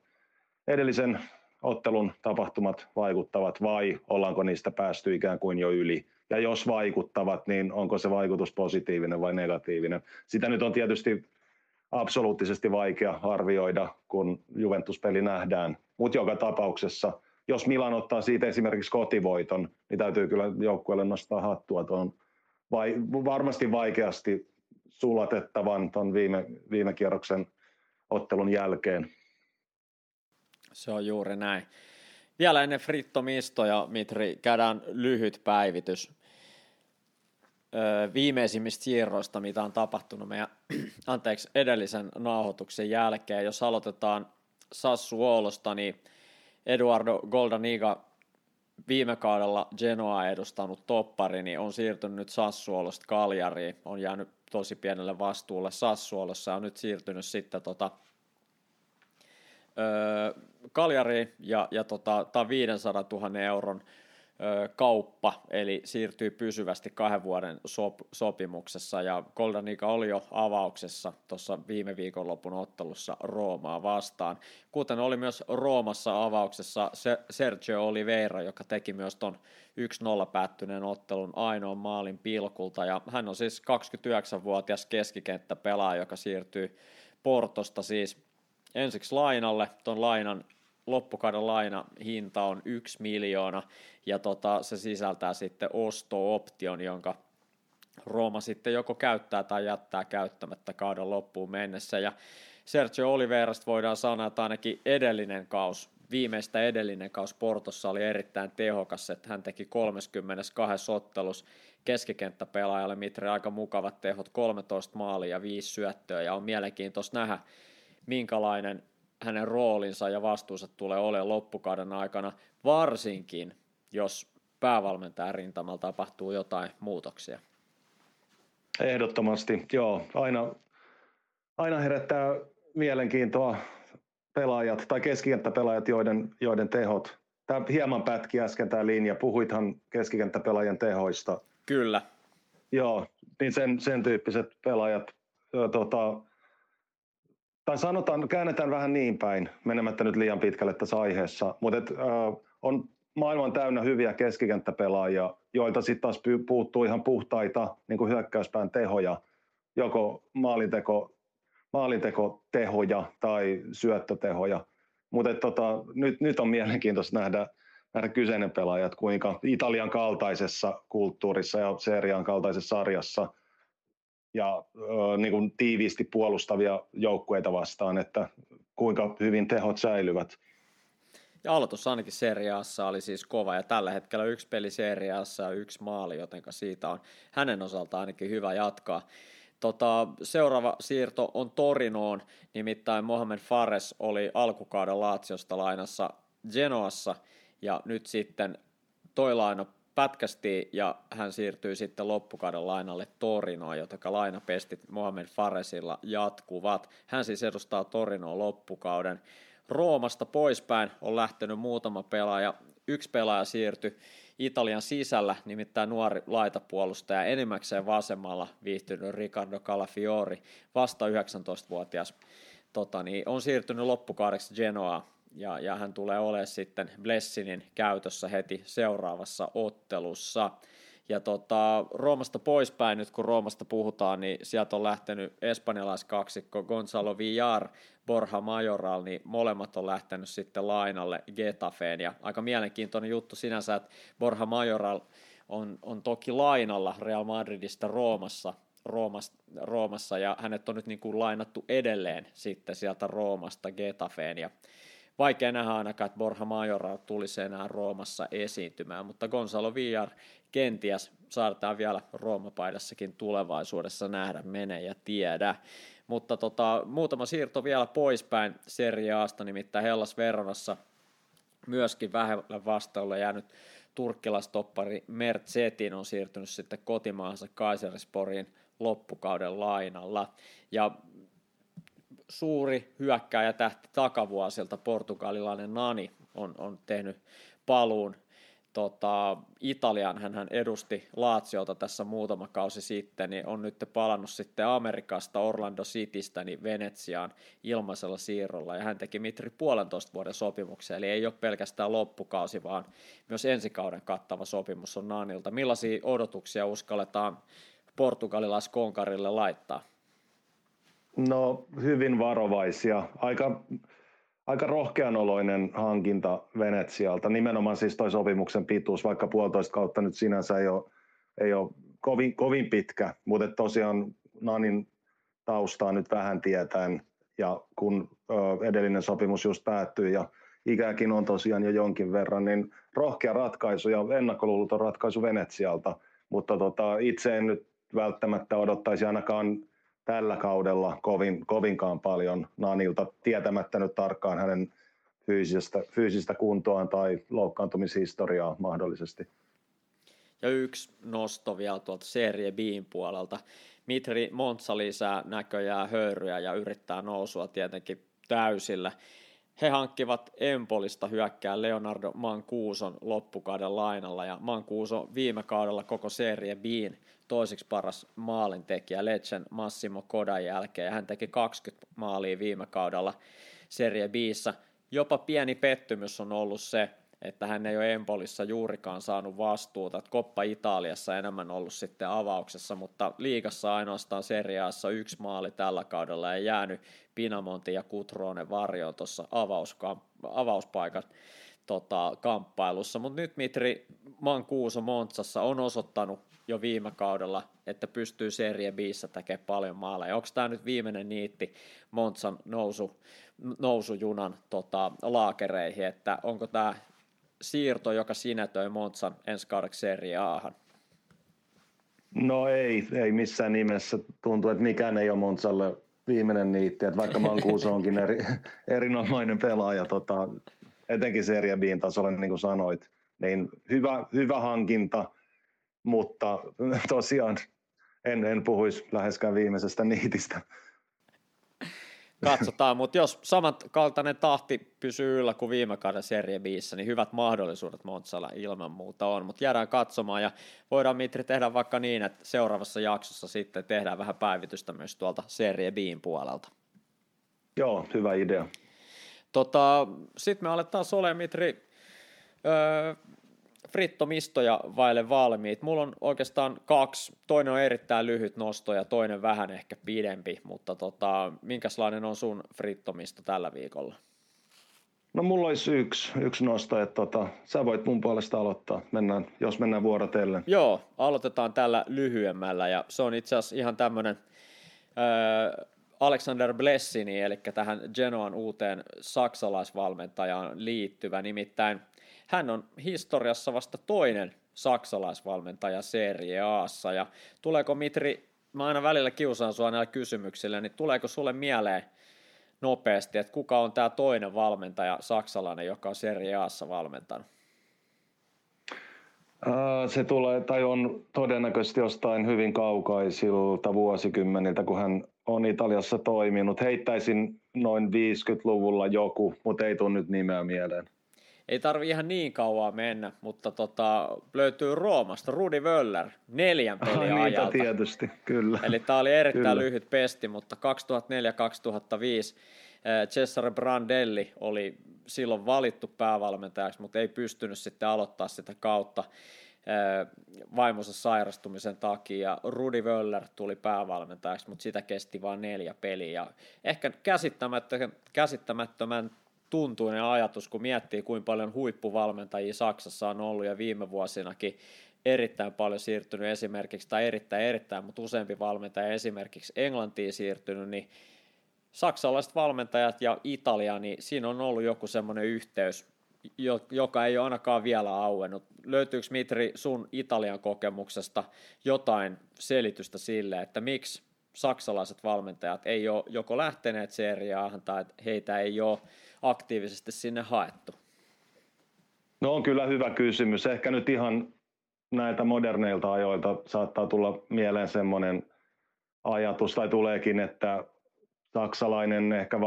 edellisen ottelun tapahtumat vaikuttavat vai ollaanko niistä päästy ikään kuin jo yli. Ja jos vaikuttavat, niin onko se vaikutus positiivinen vai negatiivinen. Sitä nyt on tietysti absoluuttisesti vaikea arvioida, kun Juventus-peli nähdään. Mutta joka tapauksessa, jos Milan ottaa siitä esimerkiksi kotivoiton, niin täytyy kyllä joukkueelle nostaa hattua tuon vai, varmasti vaikeasti sulatettavan tuon viime, viime kierroksen ottelun jälkeen. Se on juuri näin. Vielä ennen Fritto Misto ja Mitri käydään lyhyt päivitys viimeisimmistä siirroista, mitä on tapahtunut meidän anteeksi, edellisen nauhoituksen jälkeen. Jos aloitetaan Sassuolosta, niin Eduardo Goldaniga viime kaudella Genoa edustanut toppari, niin on siirtynyt nyt Sassuolosta Kaljariin, on jäänyt tosi pienelle vastuulle Sassuolossa ja on nyt siirtynyt sitten tota, öö, Kaljariin ja, ja tota, tämä 500 000 euron kauppa, eli siirtyy pysyvästi kahden vuoden sop- sopimuksessa, ja Goldanika oli jo avauksessa tuossa viime viikonlopun ottelussa Roomaa vastaan, kuten oli myös Roomassa avauksessa Sergio Oliveira, joka teki myös ton 1-0 päättyneen ottelun ainoan maalin pilkulta, ja hän on siis 29-vuotias keskikenttäpelaaja, joka siirtyy Portosta siis ensiksi lainalle, ton lainan loppukauden laina hinta on 1 miljoona ja tota, se sisältää sitten osto-option, jonka Rooma sitten joko käyttää tai jättää käyttämättä kauden loppuun mennessä. Ja Sergio Oliveirasta voidaan sanoa, että ainakin edellinen kaus, viimeistä edellinen kaus Portossa oli erittäin tehokas, että hän teki 32 ottelus keskikenttäpelaajalle Mitre aika mukavat tehot, 13 maalia ja 5 syöttöä. Ja on mielenkiintoista nähdä, minkälainen hänen roolinsa ja vastuunsa tulee olemaan loppukauden aikana, varsinkin jos päävalmentajan rintamalla tapahtuu jotain muutoksia. Ehdottomasti, joo. Aina, aina herättää mielenkiintoa pelaajat tai keskikenttäpelaajat, joiden, joiden tehot. Tämä hieman pätki äsken tämä linja. Puhuithan keskikenttäpelaajien tehoista. Kyllä. Joo, niin sen, sen tyyppiset pelaajat tota, tai sanotaan, käännetään vähän niin päin, menemättä nyt liian pitkälle tässä aiheessa, mutta et, äh, on maailman täynnä hyviä keskikenttäpelaajia, joilta sitten taas puuttuu ihan puhtaita niin kuin hyökkäyspään tehoja, joko maalinteko, maalintekotehoja tai syöttötehoja. Mutta tota, nyt, nyt on mielenkiintoista nähdä, nähdä kyseinen pelaajat, kuinka Italian kaltaisessa kulttuurissa ja serian kaltaisessa sarjassa – ja ö, niin kuin tiiviisti puolustavia joukkueita vastaan, että kuinka hyvin tehot säilyvät. Ja aloitus ainakin seriaassa oli siis kova ja tällä hetkellä yksi peli seriaassa ja yksi maali, joten siitä on hänen osaltaan ainakin hyvä jatkaa. Tota, seuraava siirto on Torinoon, nimittäin Mohamed Fares oli alkukauden Laatsiosta lainassa Genoassa ja nyt sitten toi laina pätkästi ja hän siirtyi sitten loppukauden lainalle Torinoon, joten lainapestit Mohamed Faresilla jatkuvat. Hän siis edustaa Torinoa loppukauden. Roomasta poispäin on lähtenyt muutama pelaaja. Yksi pelaaja siirtyi Italian sisällä, nimittäin nuori laitapuolustaja, enimmäkseen vasemmalla viihtynyt Riccardo Calafiori, vasta 19-vuotias, tota, niin on siirtynyt loppukaudeksi Genoa ja, ja hän tulee olemaan sitten Blessinin käytössä heti seuraavassa ottelussa. Ja tota, Roomasta poispäin, nyt kun Roomasta puhutaan, niin sieltä on lähtenyt espanjalaiskaksikko Gonzalo Villar, Borja Majoral, niin molemmat on lähtenyt sitten lainalle Getafeen. Ja aika mielenkiintoinen juttu sinänsä, että Borja Majoral on, on toki lainalla Real Madridista Roomassa, Roomassa, Roomassa ja hänet on nyt niin kuin lainattu edelleen sitten sieltä Roomasta Getafeen. Ja vaikea nähdä ainakaan, että Borja Majoral tulisi enää Roomassa esiintymään, mutta Gonzalo Villar kenties saadaan vielä Roomapaidassakin tulevaisuudessa nähdä, mene ja tiedä. Mutta tota, muutama siirto vielä poispäin Serie Asta, nimittäin Hellas Veronassa myöskin vähällä vastaulla jäänyt turkkilastoppari Mert Zetin on siirtynyt sitten kotimaansa Kaiserisporiin loppukauden lainalla. Ja suuri hyökkääjä tähti takavuosilta portugalilainen Nani on, on tehnyt paluun tota, Italian, hän edusti Laatsiota tässä muutama kausi sitten, niin on nyt palannut sitten Amerikasta, Orlando Citystä, niin Venetsiaan ilmaisella siirrolla, ja hän teki Mitri puolentoista vuoden sopimuksen, eli ei ole pelkästään loppukausi, vaan myös ensikauden kattava sopimus on Naanilta. Millaisia odotuksia uskalletaan portugalilaiskonkarille laittaa? No hyvin varovaisia. Aika, aika rohkeanoloinen hankinta Venetsialta. Nimenomaan siis toi sopimuksen pituus, vaikka puolitoista kautta nyt sinänsä ei ole, ei ole kovin, kovin pitkä, mutta tosiaan Nanin taustaa nyt vähän tietäen ja kun edellinen sopimus just päättyi ja ikäkin on tosiaan jo jonkin verran, niin rohkea ratkaisu ja ennakkoluuloton ratkaisu Venetsialta, mutta tota, itse en nyt välttämättä odottaisi ainakaan tällä kaudella kovin, kovinkaan paljon Nanilta, tietämättä nyt tarkkaan hänen fyysistä, fyysistä kuntoaan tai loukkaantumishistoriaa mahdollisesti. Ja yksi nosto vielä tuolta Serie B:n puolelta. Mitri Montsa lisää näköjään höyryjä ja yrittää nousua tietenkin täysillä. He hankkivat Empolista hyökkää Leonardo Mancuson loppukauden lainalla ja Mancuso viime kaudella koko Serie B:n toiseksi paras maalintekijä Lecen Massimo Kodan jälkeen. Hän teki 20 maalia viime kaudella Serie B:ssä. Jopa pieni pettymys on ollut se, että hän ei ole Empolissa juurikaan saanut vastuuta, että Koppa Italiassa enemmän ollut sitten avauksessa, mutta liigassa ainoastaan seriaassa yksi maali tällä kaudella ei jäänyt. Pinamonti ja Kutrone varjoon tuossa avauspaikan tota, kamppailussa, mutta nyt Mitri Mankuuso Montsassa on osoittanut jo viime kaudella, että pystyy Serie Bissä tekemään paljon maaleja. Onko tämä nyt viimeinen niitti Montsan nousu, nousujunan tota, laakereihin, että onko tämä siirto, joka sinetöi Montsan ensi kaudeksi Serie Ahan? No ei, ei missään nimessä. Tuntuu, että mikään ei ole Montsalle viimeinen niitti, että vaikka Mankuuso onkin eri, erinomainen pelaaja, tota, etenkin Serie B:n tasolla, niin kuin sanoit, niin hyvä, hyvä hankinta, mutta tosiaan en, en puhuisi läheskään viimeisestä niitistä. Katsotaan, mutta jos samankaltainen tahti pysyy yllä kuin viime kauden Serie Bissä, niin hyvät mahdollisuudet Montsalla ilman muuta on, mutta jäädään katsomaan ja voidaan Mitri tehdä vaikka niin, että seuraavassa jaksossa sitten tehdään vähän päivitystä myös tuolta Serie Bin puolelta. Joo, hyvä idea. Tota, Sitten me aletaan ole Mitri öö, frittomistoja vaille valmiit. Mulla on oikeastaan kaksi. Toinen on erittäin lyhyt nosto ja toinen vähän ehkä pidempi, mutta tota, minkälainen on sun frittomisto tällä viikolla? No mulla olisi yksi, yksi nosto, että tota, sä voit mun puolesta aloittaa, mennään, jos mennään vuorotellen. Joo, aloitetaan tällä lyhyemmällä ja se on itse asiassa ihan tämmöinen Alexander Blessini, eli tähän Genoan uuteen saksalaisvalmentajaan liittyvä. Nimittäin hän on historiassa vasta toinen saksalaisvalmentaja Serie Aassa. Ja tuleeko Mitri, mä aina välillä kiusaan sua näillä kysymyksillä, niin tuleeko sulle mieleen nopeasti, että kuka on tämä toinen valmentaja saksalainen, joka on Serie Aassa valmentanut? Se tulee tai on todennäköisesti jostain hyvin kaukaisilta vuosikymmeniltä, kun hän on Italiassa toiminut. Heittäisin noin 50-luvulla joku, mutta ei tule nyt nimeä mieleen. Ei tarvi ihan niin kauan mennä, mutta tota, löytyy Roomasta Rudi Wöller neljän pelin ah, ajalta. tietysti, kyllä. Eli tämä oli erittäin kyllä. lyhyt pesti, mutta 2004-2005 Cesare Brandelli oli silloin valittu päävalmentajaksi, mutta ei pystynyt sitten aloittaa sitä kautta vaimonsa sairastumisen takia. Rudi Wöller tuli päävalmentajaksi, mutta sitä kesti vain neljä peliä. Ehkä käsittämättömän tuntuinen ajatus, kun miettii, kuinka paljon huippuvalmentajia Saksassa on ollut ja viime vuosinakin erittäin paljon siirtynyt esimerkiksi, tai erittäin erittäin, mutta useampi valmentaja esimerkiksi Englantiin siirtynyt, niin saksalaiset valmentajat ja Italia, niin siinä on ollut joku semmoinen yhteys, joka ei ole ainakaan vielä auennut. Löytyykö Mitri sun Italian kokemuksesta jotain selitystä sille, että miksi saksalaiset valmentajat ei ole joko lähteneet seriaahan tai heitä ei ole aktiivisesti sinne haettu? No on kyllä hyvä kysymys. Ehkä nyt ihan näiltä moderneilta ajoilta saattaa tulla mieleen semmoinen ajatus, tai tuleekin, että saksalainen ehkä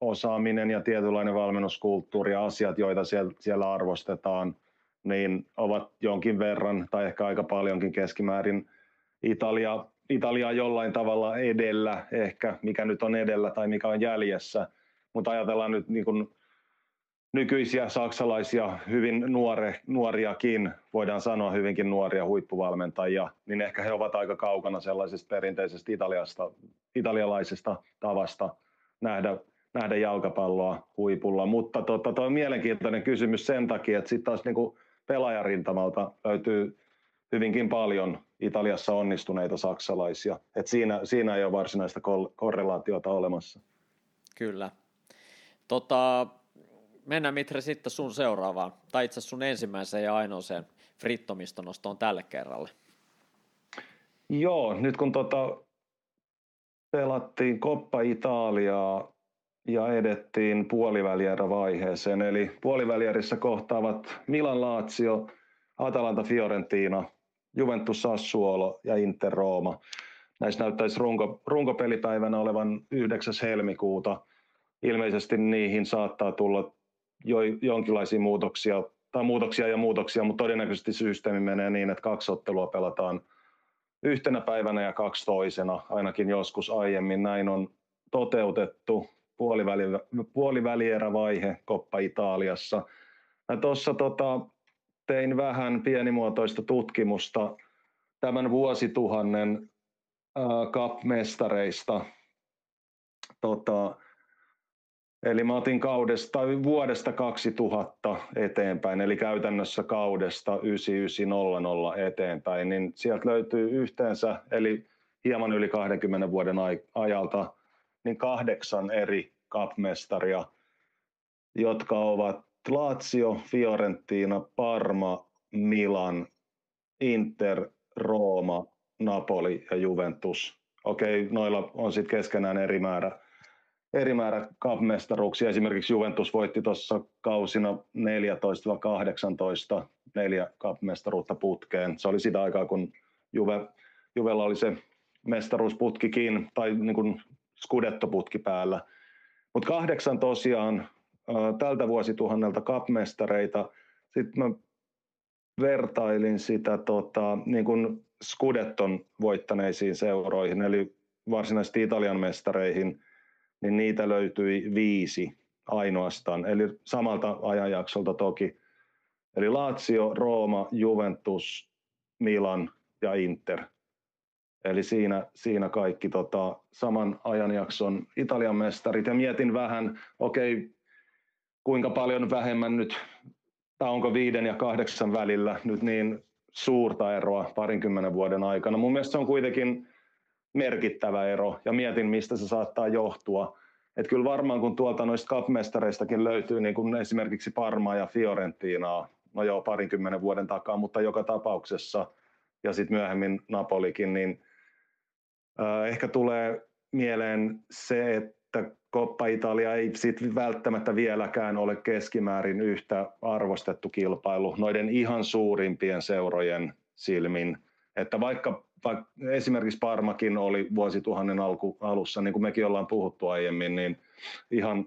valmennusosaaminen ja tietynlainen valmennuskulttuuri ja asiat, joita siellä, siellä arvostetaan, niin ovat jonkin verran tai ehkä aika paljonkin keskimäärin Italia, Italia jollain tavalla edellä ehkä, mikä nyt on edellä tai mikä on jäljessä. Mutta ajatellaan nyt niin kuin nykyisiä saksalaisia, hyvin nuore, nuoriakin, voidaan sanoa hyvinkin nuoria huippuvalmentajia, niin ehkä he ovat aika kaukana sellaisesta perinteisestä Italiasta, italialaisesta tavasta nähdä, nähdä jalkapalloa huipulla. Mutta tota, tuo on mielenkiintoinen kysymys sen takia, että sitten taas niin kuin pelaajarintamalta löytyy hyvinkin paljon Italiassa onnistuneita saksalaisia. Et siinä, siinä ei ole varsinaista korrelaatiota olemassa. Kyllä. Tota, mennään Mitre sitten sun seuraavaan, tai itse sun ensimmäiseen ja ainoaseen frittomistonostoon tälle kerralle. Joo, nyt kun tota, pelattiin Coppa Italiaa ja edettiin puolivälierä-vaiheeseen, eli puolivälierissä kohtaavat Milan Lazio, Atalanta Fiorentina, Juventus Sassuolo ja Inter Rooma. Näissä näyttäisi runko, runkopelipäivänä olevan 9. helmikuuta. Ilmeisesti niihin saattaa tulla jo, jonkinlaisia muutoksia, tai muutoksia ja muutoksia, mutta todennäköisesti systeemi menee niin, että kaksi ottelua pelataan yhtenä päivänä ja kaksi toisena, ainakin joskus aiemmin. Näin on toteutettu puoliväli, puolivälierävaihe Koppa Italiassa. Tuossa tota, tein vähän pienimuotoista tutkimusta tämän vuosituhannen äh, cup-mestareista. Tota, Eli mä otin kaudesta, vuodesta 2000 eteenpäin, eli käytännössä kaudesta 9900 eteenpäin, niin sieltä löytyy yhteensä, eli hieman yli 20 vuoden ajalta, niin kahdeksan eri kapmestaria, jotka ovat Lazio, Fiorentina, Parma, Milan, Inter, Rooma, Napoli ja Juventus. Okei, noilla on sitten keskenään eri määrä eri määrä cup-mestaruuksia. Esimerkiksi Juventus voitti tuossa kausina 14-18 neljä cup-mestaruutta putkeen. Se oli sitä aikaa, kun Juve, Juvella oli se mestaruusputkikin, tai niin kuin Scudetto-putki päällä. Mutta kahdeksan tosiaan tältä vuosituhannelta cup-mestareita. Sitten mä vertailin sitä tota, niin kuin Scudetton voittaneisiin seuroihin, eli varsinaisesti Italian mestareihin – niin niitä löytyi viisi ainoastaan, eli samalta ajanjaksolta toki. Eli Lazio, Rooma, Juventus, Milan ja Inter. Eli siinä, siinä kaikki tota, saman ajanjakson Italian mestarit. Ja mietin vähän, okei, okay, kuinka paljon vähemmän nyt, tai onko viiden ja kahdeksan välillä nyt niin suurta eroa parinkymmenen vuoden aikana. Mun mielestä se on kuitenkin merkittävä ero ja mietin, mistä se saattaa johtua. Että kyllä varmaan kun tuolta noista kapmestareistakin löytyy niin kuin esimerkiksi Parmaa ja Fiorentinaa, no joo parinkymmenen vuoden takaa, mutta joka tapauksessa ja sitten myöhemmin Napolikin, niin ehkä tulee mieleen se, että Coppa Italia ei sit välttämättä vieläkään ole keskimäärin yhtä arvostettu kilpailu noiden ihan suurimpien seurojen silmin. Että vaikka, vaikka esimerkiksi Parmakin oli vuosituhannen alku, alussa, niin kuin mekin ollaan puhuttu aiemmin, niin ihan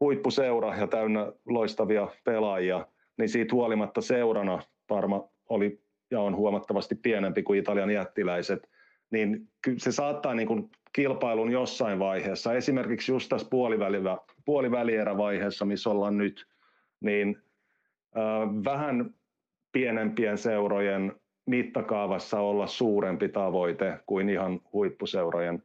huippuseura ja täynnä loistavia pelaajia, niin siitä huolimatta seurana Parma oli ja on huomattavasti pienempi kuin Italian jättiläiset, niin se saattaa niin kuin kilpailun jossain vaiheessa, esimerkiksi just tässä puolivälierävaiheessa, missä ollaan nyt, niin äh, vähän pienempien seurojen mittakaavassa olla suurempi tavoite kuin ihan huippuseurojen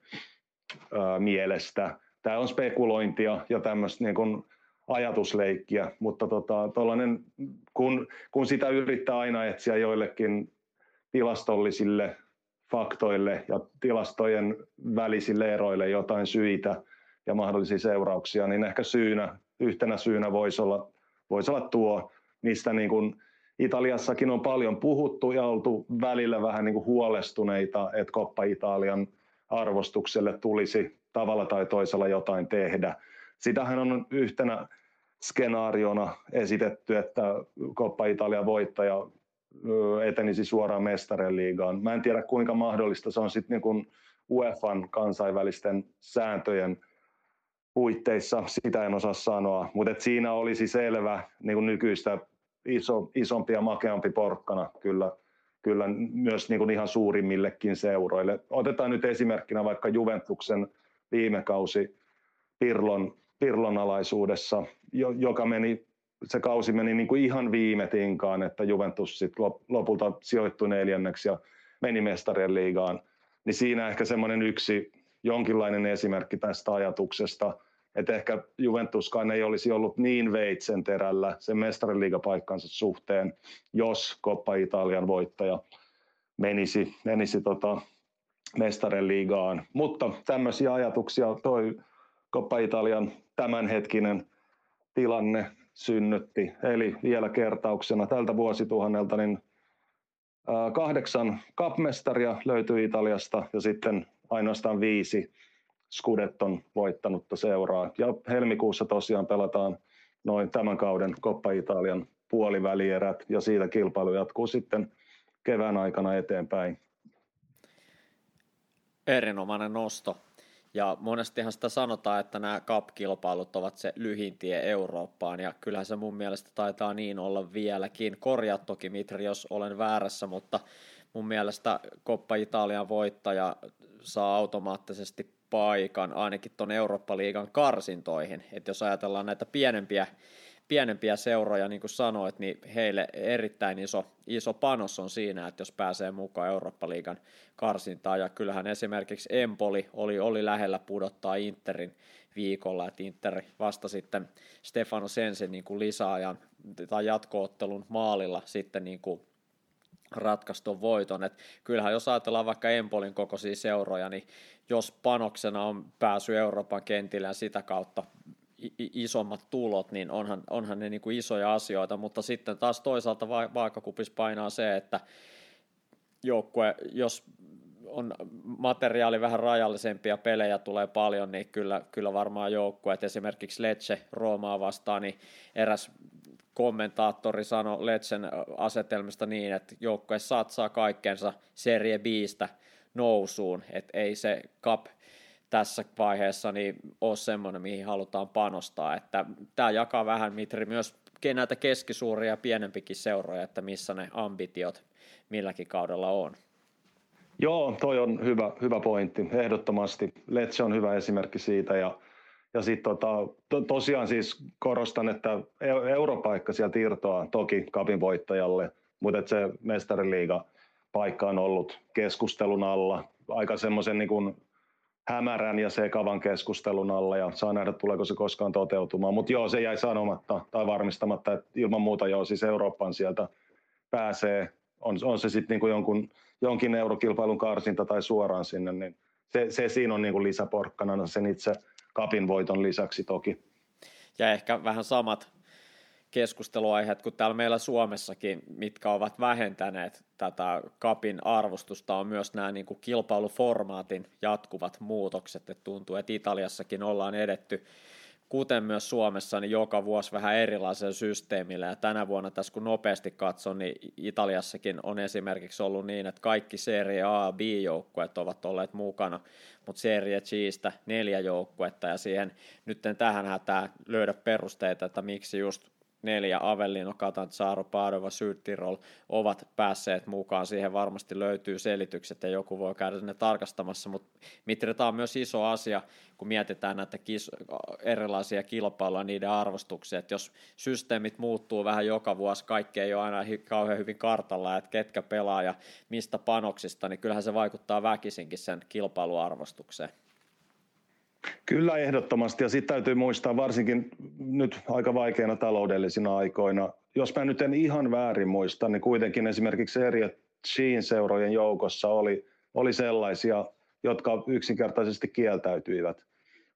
äh, mielestä. Tämä on spekulointia ja tämmöistä niin kuin ajatusleikkiä, mutta tota, kun, kun sitä yrittää aina etsiä joillekin tilastollisille faktoille ja tilastojen välisille eroille jotain syitä ja mahdollisia seurauksia, niin ehkä syynä, yhtenä syynä voisi olla, voisi olla tuo, mistä niin kuin Italiassakin on paljon puhuttu ja oltu välillä vähän niin kuin huolestuneita, että Koppa Italian arvostukselle tulisi tavalla tai toisella jotain tehdä. Sitähän on yhtenä skenaariona esitetty, että Koppa Italian voittaja etenisi suoraan mestarien liigaan. Mä en tiedä kuinka mahdollista se on sitten niin UEFan kansainvälisten sääntöjen puitteissa, sitä en osaa sanoa, mutta siinä olisi selvä niin kuin nykyistä iso, isompi ja makeampi porkkana kyllä, kyllä myös niin kuin ihan suurimmillekin seuroille. Otetaan nyt esimerkkinä vaikka Juventuksen viime kausi Pirlon, Pirlon alaisuudessa, joka meni se kausi meni niin kuin ihan viime tinkaan, että Juventus sit lopulta sijoittui neljänneksi ja meni mestarien liigaan. Niin siinä ehkä semmoinen yksi jonkinlainen esimerkki tästä ajatuksesta, että ehkä Juventuskaan ei olisi ollut niin veitsen terällä sen mestarien liigapaikkansa suhteen, jos Coppa Italian voittaja menisi, menisi tota mestarien liigaan. Mutta tämmöisiä ajatuksia toi Coppa Italian tämänhetkinen tilanne synnytti. Eli vielä kertauksena tältä vuosituhannelta niin kahdeksan kapmestaria löytyi Italiasta ja sitten ainoastaan viisi Scudetton voittanutta seuraa. Ja helmikuussa tosiaan pelataan noin tämän kauden Coppa Italian puolivälierät ja siitä kilpailu jatkuu sitten kevään aikana eteenpäin. Erinomainen nosto. Ja monestihan sitä sanotaan, että nämä cup-kilpailut ovat se lyhin tie Eurooppaan, ja kyllähän se mun mielestä taitaa niin olla vieläkin. Korjaa toki Mitri, jos olen väärässä, mutta mun mielestä Koppa Italian voittaja saa automaattisesti paikan ainakin tuon Eurooppa-liigan karsintoihin. Että jos ajatellaan näitä pienempiä pienempiä seuroja, niin kuin sanoit, niin heille erittäin iso, iso panos on siinä, että jos pääsee mukaan Eurooppa-liigan karsintaan, ja kyllähän esimerkiksi Empoli oli, oli lähellä pudottaa Interin viikolla, että Inter vasta sitten Stefano Sensen niin kuin lisäajan tai jatkoottelun maalilla sitten niin kuin ratkaistun voiton. Et kyllähän jos ajatellaan vaikka Empolin kokoisia seuroja, niin jos panoksena on pääsy Euroopan kentille ja sitä kautta isommat tulot, niin onhan, onhan ne niin kuin isoja asioita, mutta sitten taas toisaalta va- vaakakupis painaa se, että joukkue, jos on materiaali vähän rajallisempi ja pelejä tulee paljon, niin kyllä, kyllä varmaan joukkueet, esimerkiksi Lecce Roomaa vastaan, niin eräs kommentaattori sanoi Letsen asetelmista niin, että joukkue satsaa kaikkensa Serie Bistä nousuun, että ei se cup tässä vaiheessa niin ole semmoinen, mihin halutaan panostaa. Että tämä jakaa vähän Mitri myös näitä keskisuuria ja pienempikin seuroja, että missä ne ambitiot milläkin kaudella on. Joo, toi on hyvä, hyvä pointti, ehdottomasti. Letse on hyvä esimerkki siitä ja, ja sitten tota, to, tosiaan siis korostan, että europaikka sieltä irtoaa toki kapin voittajalle, mutta se mestariliiga paikka on ollut keskustelun alla aika semmoisen niin hämärän ja sekavan keskustelun alla ja saa nähdä, tuleeko se koskaan toteutumaan. Mutta joo, se jäi sanomatta tai varmistamatta, että ilman muuta joo, siis Euroopan sieltä pääsee, on, on se sitten niinku jonkun, jonkin eurokilpailun karsinta tai suoraan sinne, niin se, se siinä on niin kuin lisäporkkana sen itse kapin voiton lisäksi toki. Ja ehkä vähän samat keskusteluaiheet kuin täällä meillä Suomessakin, mitkä ovat vähentäneet tätä kapin arvostusta, on myös nämä niin kuin kilpailuformaatin jatkuvat muutokset. Et tuntuu, että Italiassakin ollaan edetty kuten myös Suomessa, niin joka vuosi vähän erilaisella systeemillä. Ja tänä vuonna tässä kun nopeasti katson, niin Italiassakin on esimerkiksi ollut niin, että kaikki Serie A- ja B-joukkueet ovat olleet mukana, mutta Serie Gistä neljä joukkuetta, ja siihen nyt tähän hätään löydä perusteita, että miksi just neljä, Avellino, Catanzaro, Padova, Sydtirol ovat päässeet mukaan. Siihen varmasti löytyy selitykset ja joku voi käydä ne tarkastamassa, mutta Mitri, tämä on myös iso asia, kun mietitään näitä kis- erilaisia kilpailuja, niiden arvostuksia, että jos systeemit muuttuu vähän joka vuosi, kaikki ei ole aina kauhean hyvin kartalla, että ketkä pelaa ja mistä panoksista, niin kyllähän se vaikuttaa väkisinkin sen kilpailuarvostukseen. Kyllä ehdottomasti ja sitten täytyy muistaa varsinkin nyt aika vaikeina taloudellisina aikoina. Jos mä nyt en ihan väärin muista, niin kuitenkin esimerkiksi eri Sheen seurojen joukossa oli, oli sellaisia, jotka yksinkertaisesti kieltäytyivät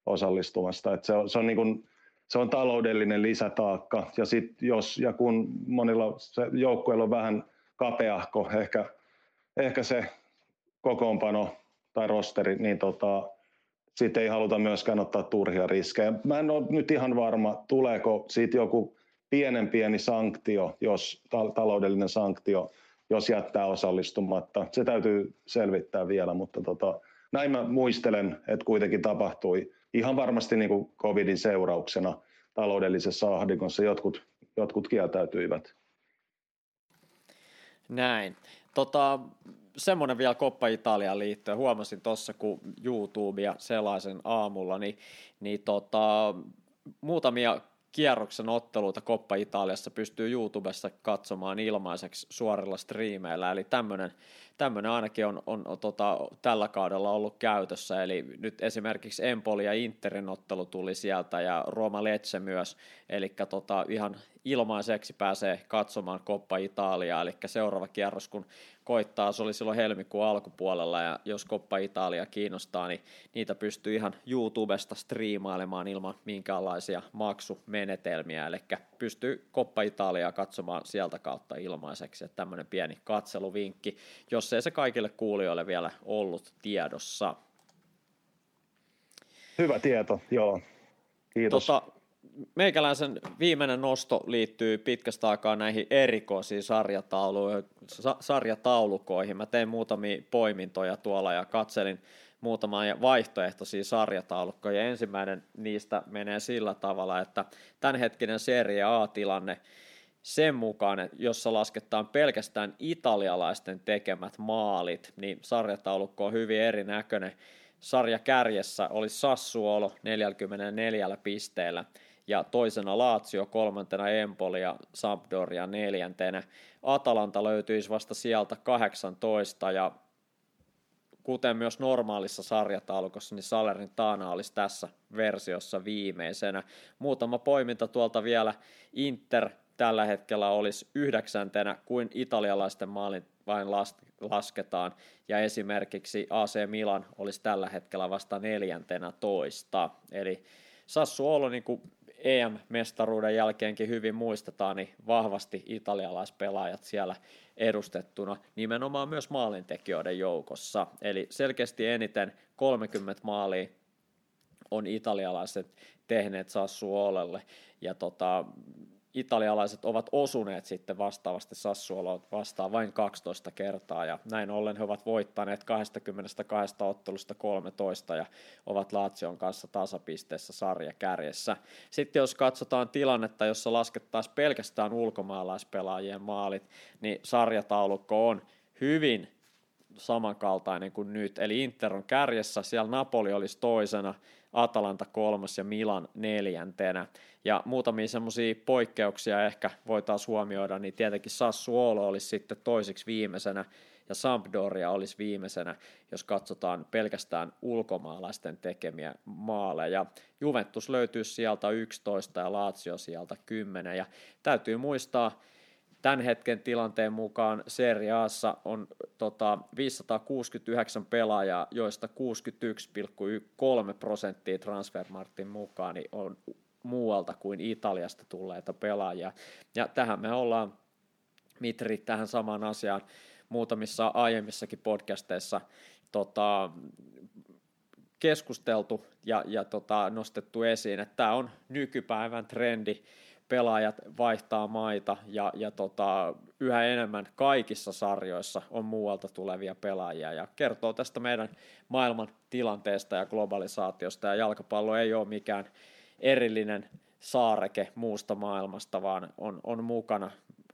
osallistumasta. Et se, on, se, on niin kuin, se on taloudellinen lisätaakka ja sit jos ja kun monilla joukkueilla on vähän kapeahko ehkä, ehkä se kokoonpano tai rosteri, niin tota, sitten ei haluta myöskään ottaa turhia riskejä. Mä en ole nyt ihan varma, tuleeko siitä joku pienen pieni sanktio, jos taloudellinen sanktio, jos jättää osallistumatta. Se täytyy selvittää vielä, mutta tota, näin mä muistelen, että kuitenkin tapahtui ihan varmasti niin kuin covidin seurauksena taloudellisessa ahdingossa. Jotkut, jotkut kieltäytyivät. Näin. Tota, semmoinen vielä Koppa Italiaan liittyen, huomasin tuossa kun YouTubea sellaisen aamulla, niin, niin tota, muutamia kierroksen otteluita Koppa Italiassa pystyy YouTubessa katsomaan ilmaiseksi suorilla striimeillä, eli tämmöinen tämmöinen ainakin on, on, on tota, tällä kaudella ollut käytössä, eli nyt esimerkiksi Empoli ja Interin ottelu tuli sieltä ja Roma Lecce myös, eli tota, ihan ilmaiseksi pääsee katsomaan Koppa Italiaa, eli seuraava kierros kun koittaa, se oli silloin helmikuun alkupuolella, ja jos Koppa Italia kiinnostaa, niin niitä pystyy ihan YouTubesta striimailemaan ilman minkäänlaisia maksumenetelmiä, eli pystyy Koppa Italiaa katsomaan sieltä kautta ilmaiseksi, että tämmöinen pieni katseluvinkki, jos ei se kaikille kuulijoille vielä ollut tiedossa. Hyvä tieto, joo. Kiitos. Tota, meikäläisen viimeinen nosto liittyy pitkästä aikaa näihin erikoisiin sarjataulukoihin. Mä tein muutamia poimintoja tuolla ja katselin muutamia vaihtoehtoisia sarjataulukkoja. Ensimmäinen niistä menee sillä tavalla, että tämänhetkinen Serie A-tilanne sen mukaan, jossa lasketaan pelkästään italialaisten tekemät maalit, niin sarjataulukko on hyvin erinäköinen. Sarja kärjessä oli Sassuolo 44 pisteellä ja toisena Lazio, kolmantena Empoli ja Sampdoria neljäntenä. Atalanta löytyisi vasta sieltä 18 ja kuten myös normaalissa sarjataulukossa, niin Salerin Taana olisi tässä versiossa viimeisenä. Muutama poiminta tuolta vielä. Inter tällä hetkellä olisi yhdeksäntenä, kuin italialaisten maalin vain lasketaan, ja esimerkiksi AC Milan olisi tällä hetkellä vasta neljäntenä toista. Eli Sassuolo niin kuin EM-mestaruuden jälkeenkin hyvin muistetaan, niin vahvasti italialaispelaajat siellä edustettuna, nimenomaan myös maalintekijöiden joukossa. Eli selkeästi eniten 30 maalia on italialaiset tehneet Sassuolelle, ja tota, italialaiset ovat osuneet sitten vastaavasti Sassuoloa vastaan vain 12 kertaa ja näin ollen he ovat voittaneet 22 ottelusta 13 ja ovat Lazion kanssa tasapisteessä sarjakärjessä. Sitten jos katsotaan tilannetta, jossa laskettaisiin pelkästään ulkomaalaispelaajien maalit, niin sarjataulukko on hyvin samankaltainen kuin nyt. Eli Inter on kärjessä, siellä Napoli olisi toisena, Atalanta kolmas ja Milan neljäntenä. Ja muutamia semmoisia poikkeuksia ehkä voitaisiin huomioida, niin tietenkin Sassuolo olisi sitten toiseksi viimeisenä ja Sampdoria olisi viimeisenä, jos katsotaan pelkästään ulkomaalaisten tekemiä maaleja. Juventus löytyy sieltä 11 ja Lazio sieltä 10 ja täytyy muistaa, tämän hetken tilanteen mukaan Serie Aassa on tota, 569 pelaajaa, joista 61,3 prosenttia Transfermarktin mukaan niin on muualta kuin Italiasta tulleita pelaajia. Ja tähän me ollaan, Mitri, tähän samaan asiaan muutamissa aiemmissakin podcasteissa tota, keskusteltu ja, ja tota, nostettu esiin, että tämä on nykypäivän trendi, pelaajat vaihtaa maita ja, ja tota, yhä enemmän kaikissa sarjoissa on muualta tulevia pelaajia ja kertoo tästä meidän maailman tilanteesta ja globalisaatiosta. Ja jalkapallo ei ole mikään erillinen saareke muusta maailmasta, vaan on, on mukana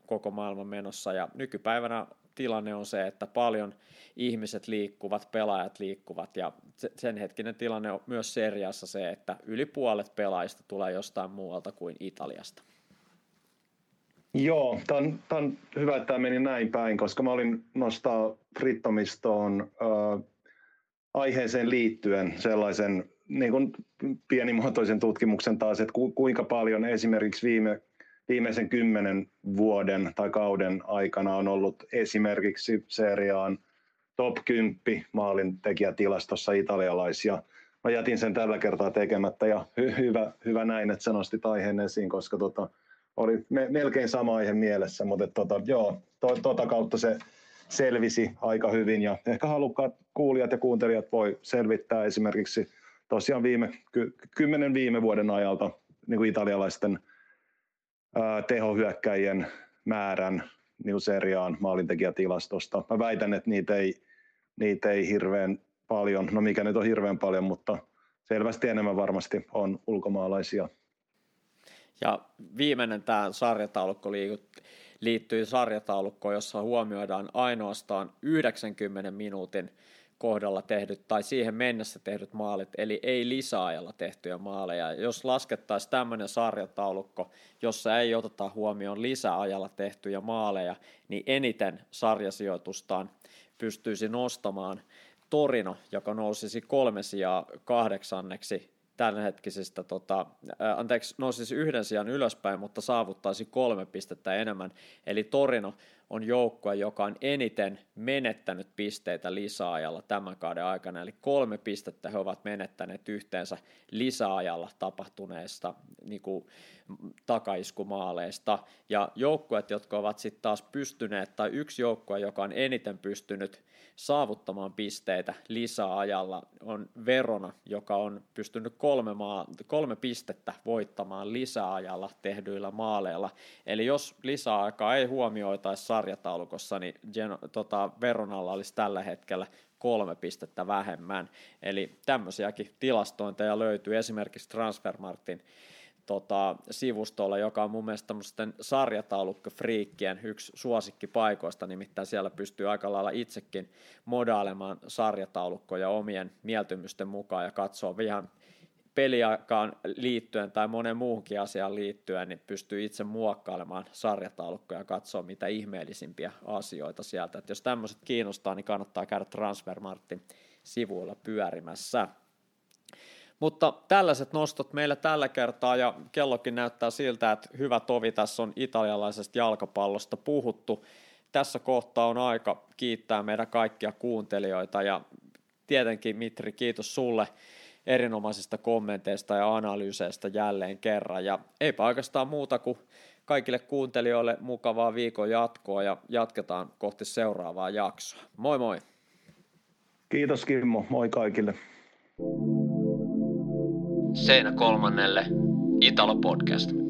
koko maailman menossa. Ja nykypäivänä tilanne on se, että paljon ihmiset liikkuvat, pelaajat liikkuvat ja sen hetkinen tilanne on myös seriassa se, että yli puolet pelaajista tulee jostain muualta kuin Italiasta. Joo, tämä on, hyvä, että tämä meni näin päin, koska mä olin nostaa Frittomistoon äh, aiheeseen liittyen sellaisen niin kuin pienimuotoisen tutkimuksen taas, että ku, kuinka paljon esimerkiksi viime viimeisen kymmenen vuoden tai kauden aikana on ollut esimerkiksi seriaan top 10 maalintekijätilastossa italialaisia. Mä jätin sen tällä kertaa tekemättä ja hy- hyvä, hyvä näin, että sä nostit aiheen esiin, koska tota, oli me- melkein sama aihe mielessä, mutta tota, joo, to- tota kautta se selvisi aika hyvin ja ehkä halukkaat kuulijat ja kuuntelijat voi selvittää esimerkiksi tosiaan viime, ky- kymmenen viime vuoden ajalta niin kuin italialaisten – tehohyökkäjien määrän niin seriaan maalintekijätilastosta. Mä väitän, että niitä ei, niitä ei hirveän paljon, no mikä nyt on hirveän paljon, mutta selvästi enemmän varmasti on ulkomaalaisia. Ja viimeinen tämä sarjataulukko liittyy sarjataulukkoon, jossa huomioidaan ainoastaan 90 minuutin kohdalla tehdyt tai siihen mennessä tehdyt maalit, eli ei lisäajalla tehtyjä maaleja. Jos laskettaisiin tämmöinen sarjataulukko, jossa ei oteta huomioon lisäajalla tehtyjä maaleja, niin eniten sarjasijoitustaan pystyisi nostamaan Torino, joka nousisi kolme sijaa kahdeksanneksi tämänhetkisistä, tota, ää, anteeksi, nousisi yhden sijaan ylöspäin, mutta saavuttaisi kolme pistettä enemmän. Eli Torino on joukkue, joka on eniten menettänyt pisteitä lisäajalla tämän kauden aikana, eli kolme pistettä he ovat menettäneet yhteensä lisäajalla tapahtuneesta niin kuin, takaiskumaaleista. Ja joukkueet, jotka ovat sitten taas pystyneet, tai yksi joukkue, joka on eniten pystynyt saavuttamaan pisteitä lisäajalla, on Verona, joka on pystynyt kolme, maa, kolme pistettä voittamaan lisäajalla tehdyillä maaleilla. Eli jos lisäaikaa ei huomioitaisi sarjataulukossa, niin Geno, tota, Veronalla olisi tällä hetkellä kolme pistettä vähemmän. Eli tämmöisiäkin tilastointeja löytyy esimerkiksi Transfermarktin tota, sivustolla, joka on mun mielestä tämmöisten sarjataulukko-friikkien yksi suosikkipaikoista, nimittäin siellä pystyy aika lailla itsekin modailemaan sarjataulukkoja omien mieltymysten mukaan ja katsoa ihan peliaikaan liittyen tai monen muuhunkin asiaan liittyen, niin pystyy itse muokkailemaan sarjataulukkoja ja katsoa mitä ihmeellisimpiä asioita sieltä. Et jos tämmöiset kiinnostaa, niin kannattaa käydä Transfermartin sivuilla pyörimässä. Mutta tällaiset nostot meillä tällä kertaa ja kellokin näyttää siltä, että hyvä tovi tässä on italialaisesta jalkapallosta puhuttu. Tässä kohtaa on aika kiittää meidän kaikkia kuuntelijoita ja tietenkin Mitri, kiitos sulle erinomaisista kommenteista ja analyyseistä jälleen kerran. Ja eipä oikeastaan muuta kuin kaikille kuuntelijoille mukavaa viikon jatkoa ja jatketaan kohti seuraavaa jaksoa. Moi moi! Kiitos Kimmo, moi kaikille. Seinä kolmannelle Italo Podcast.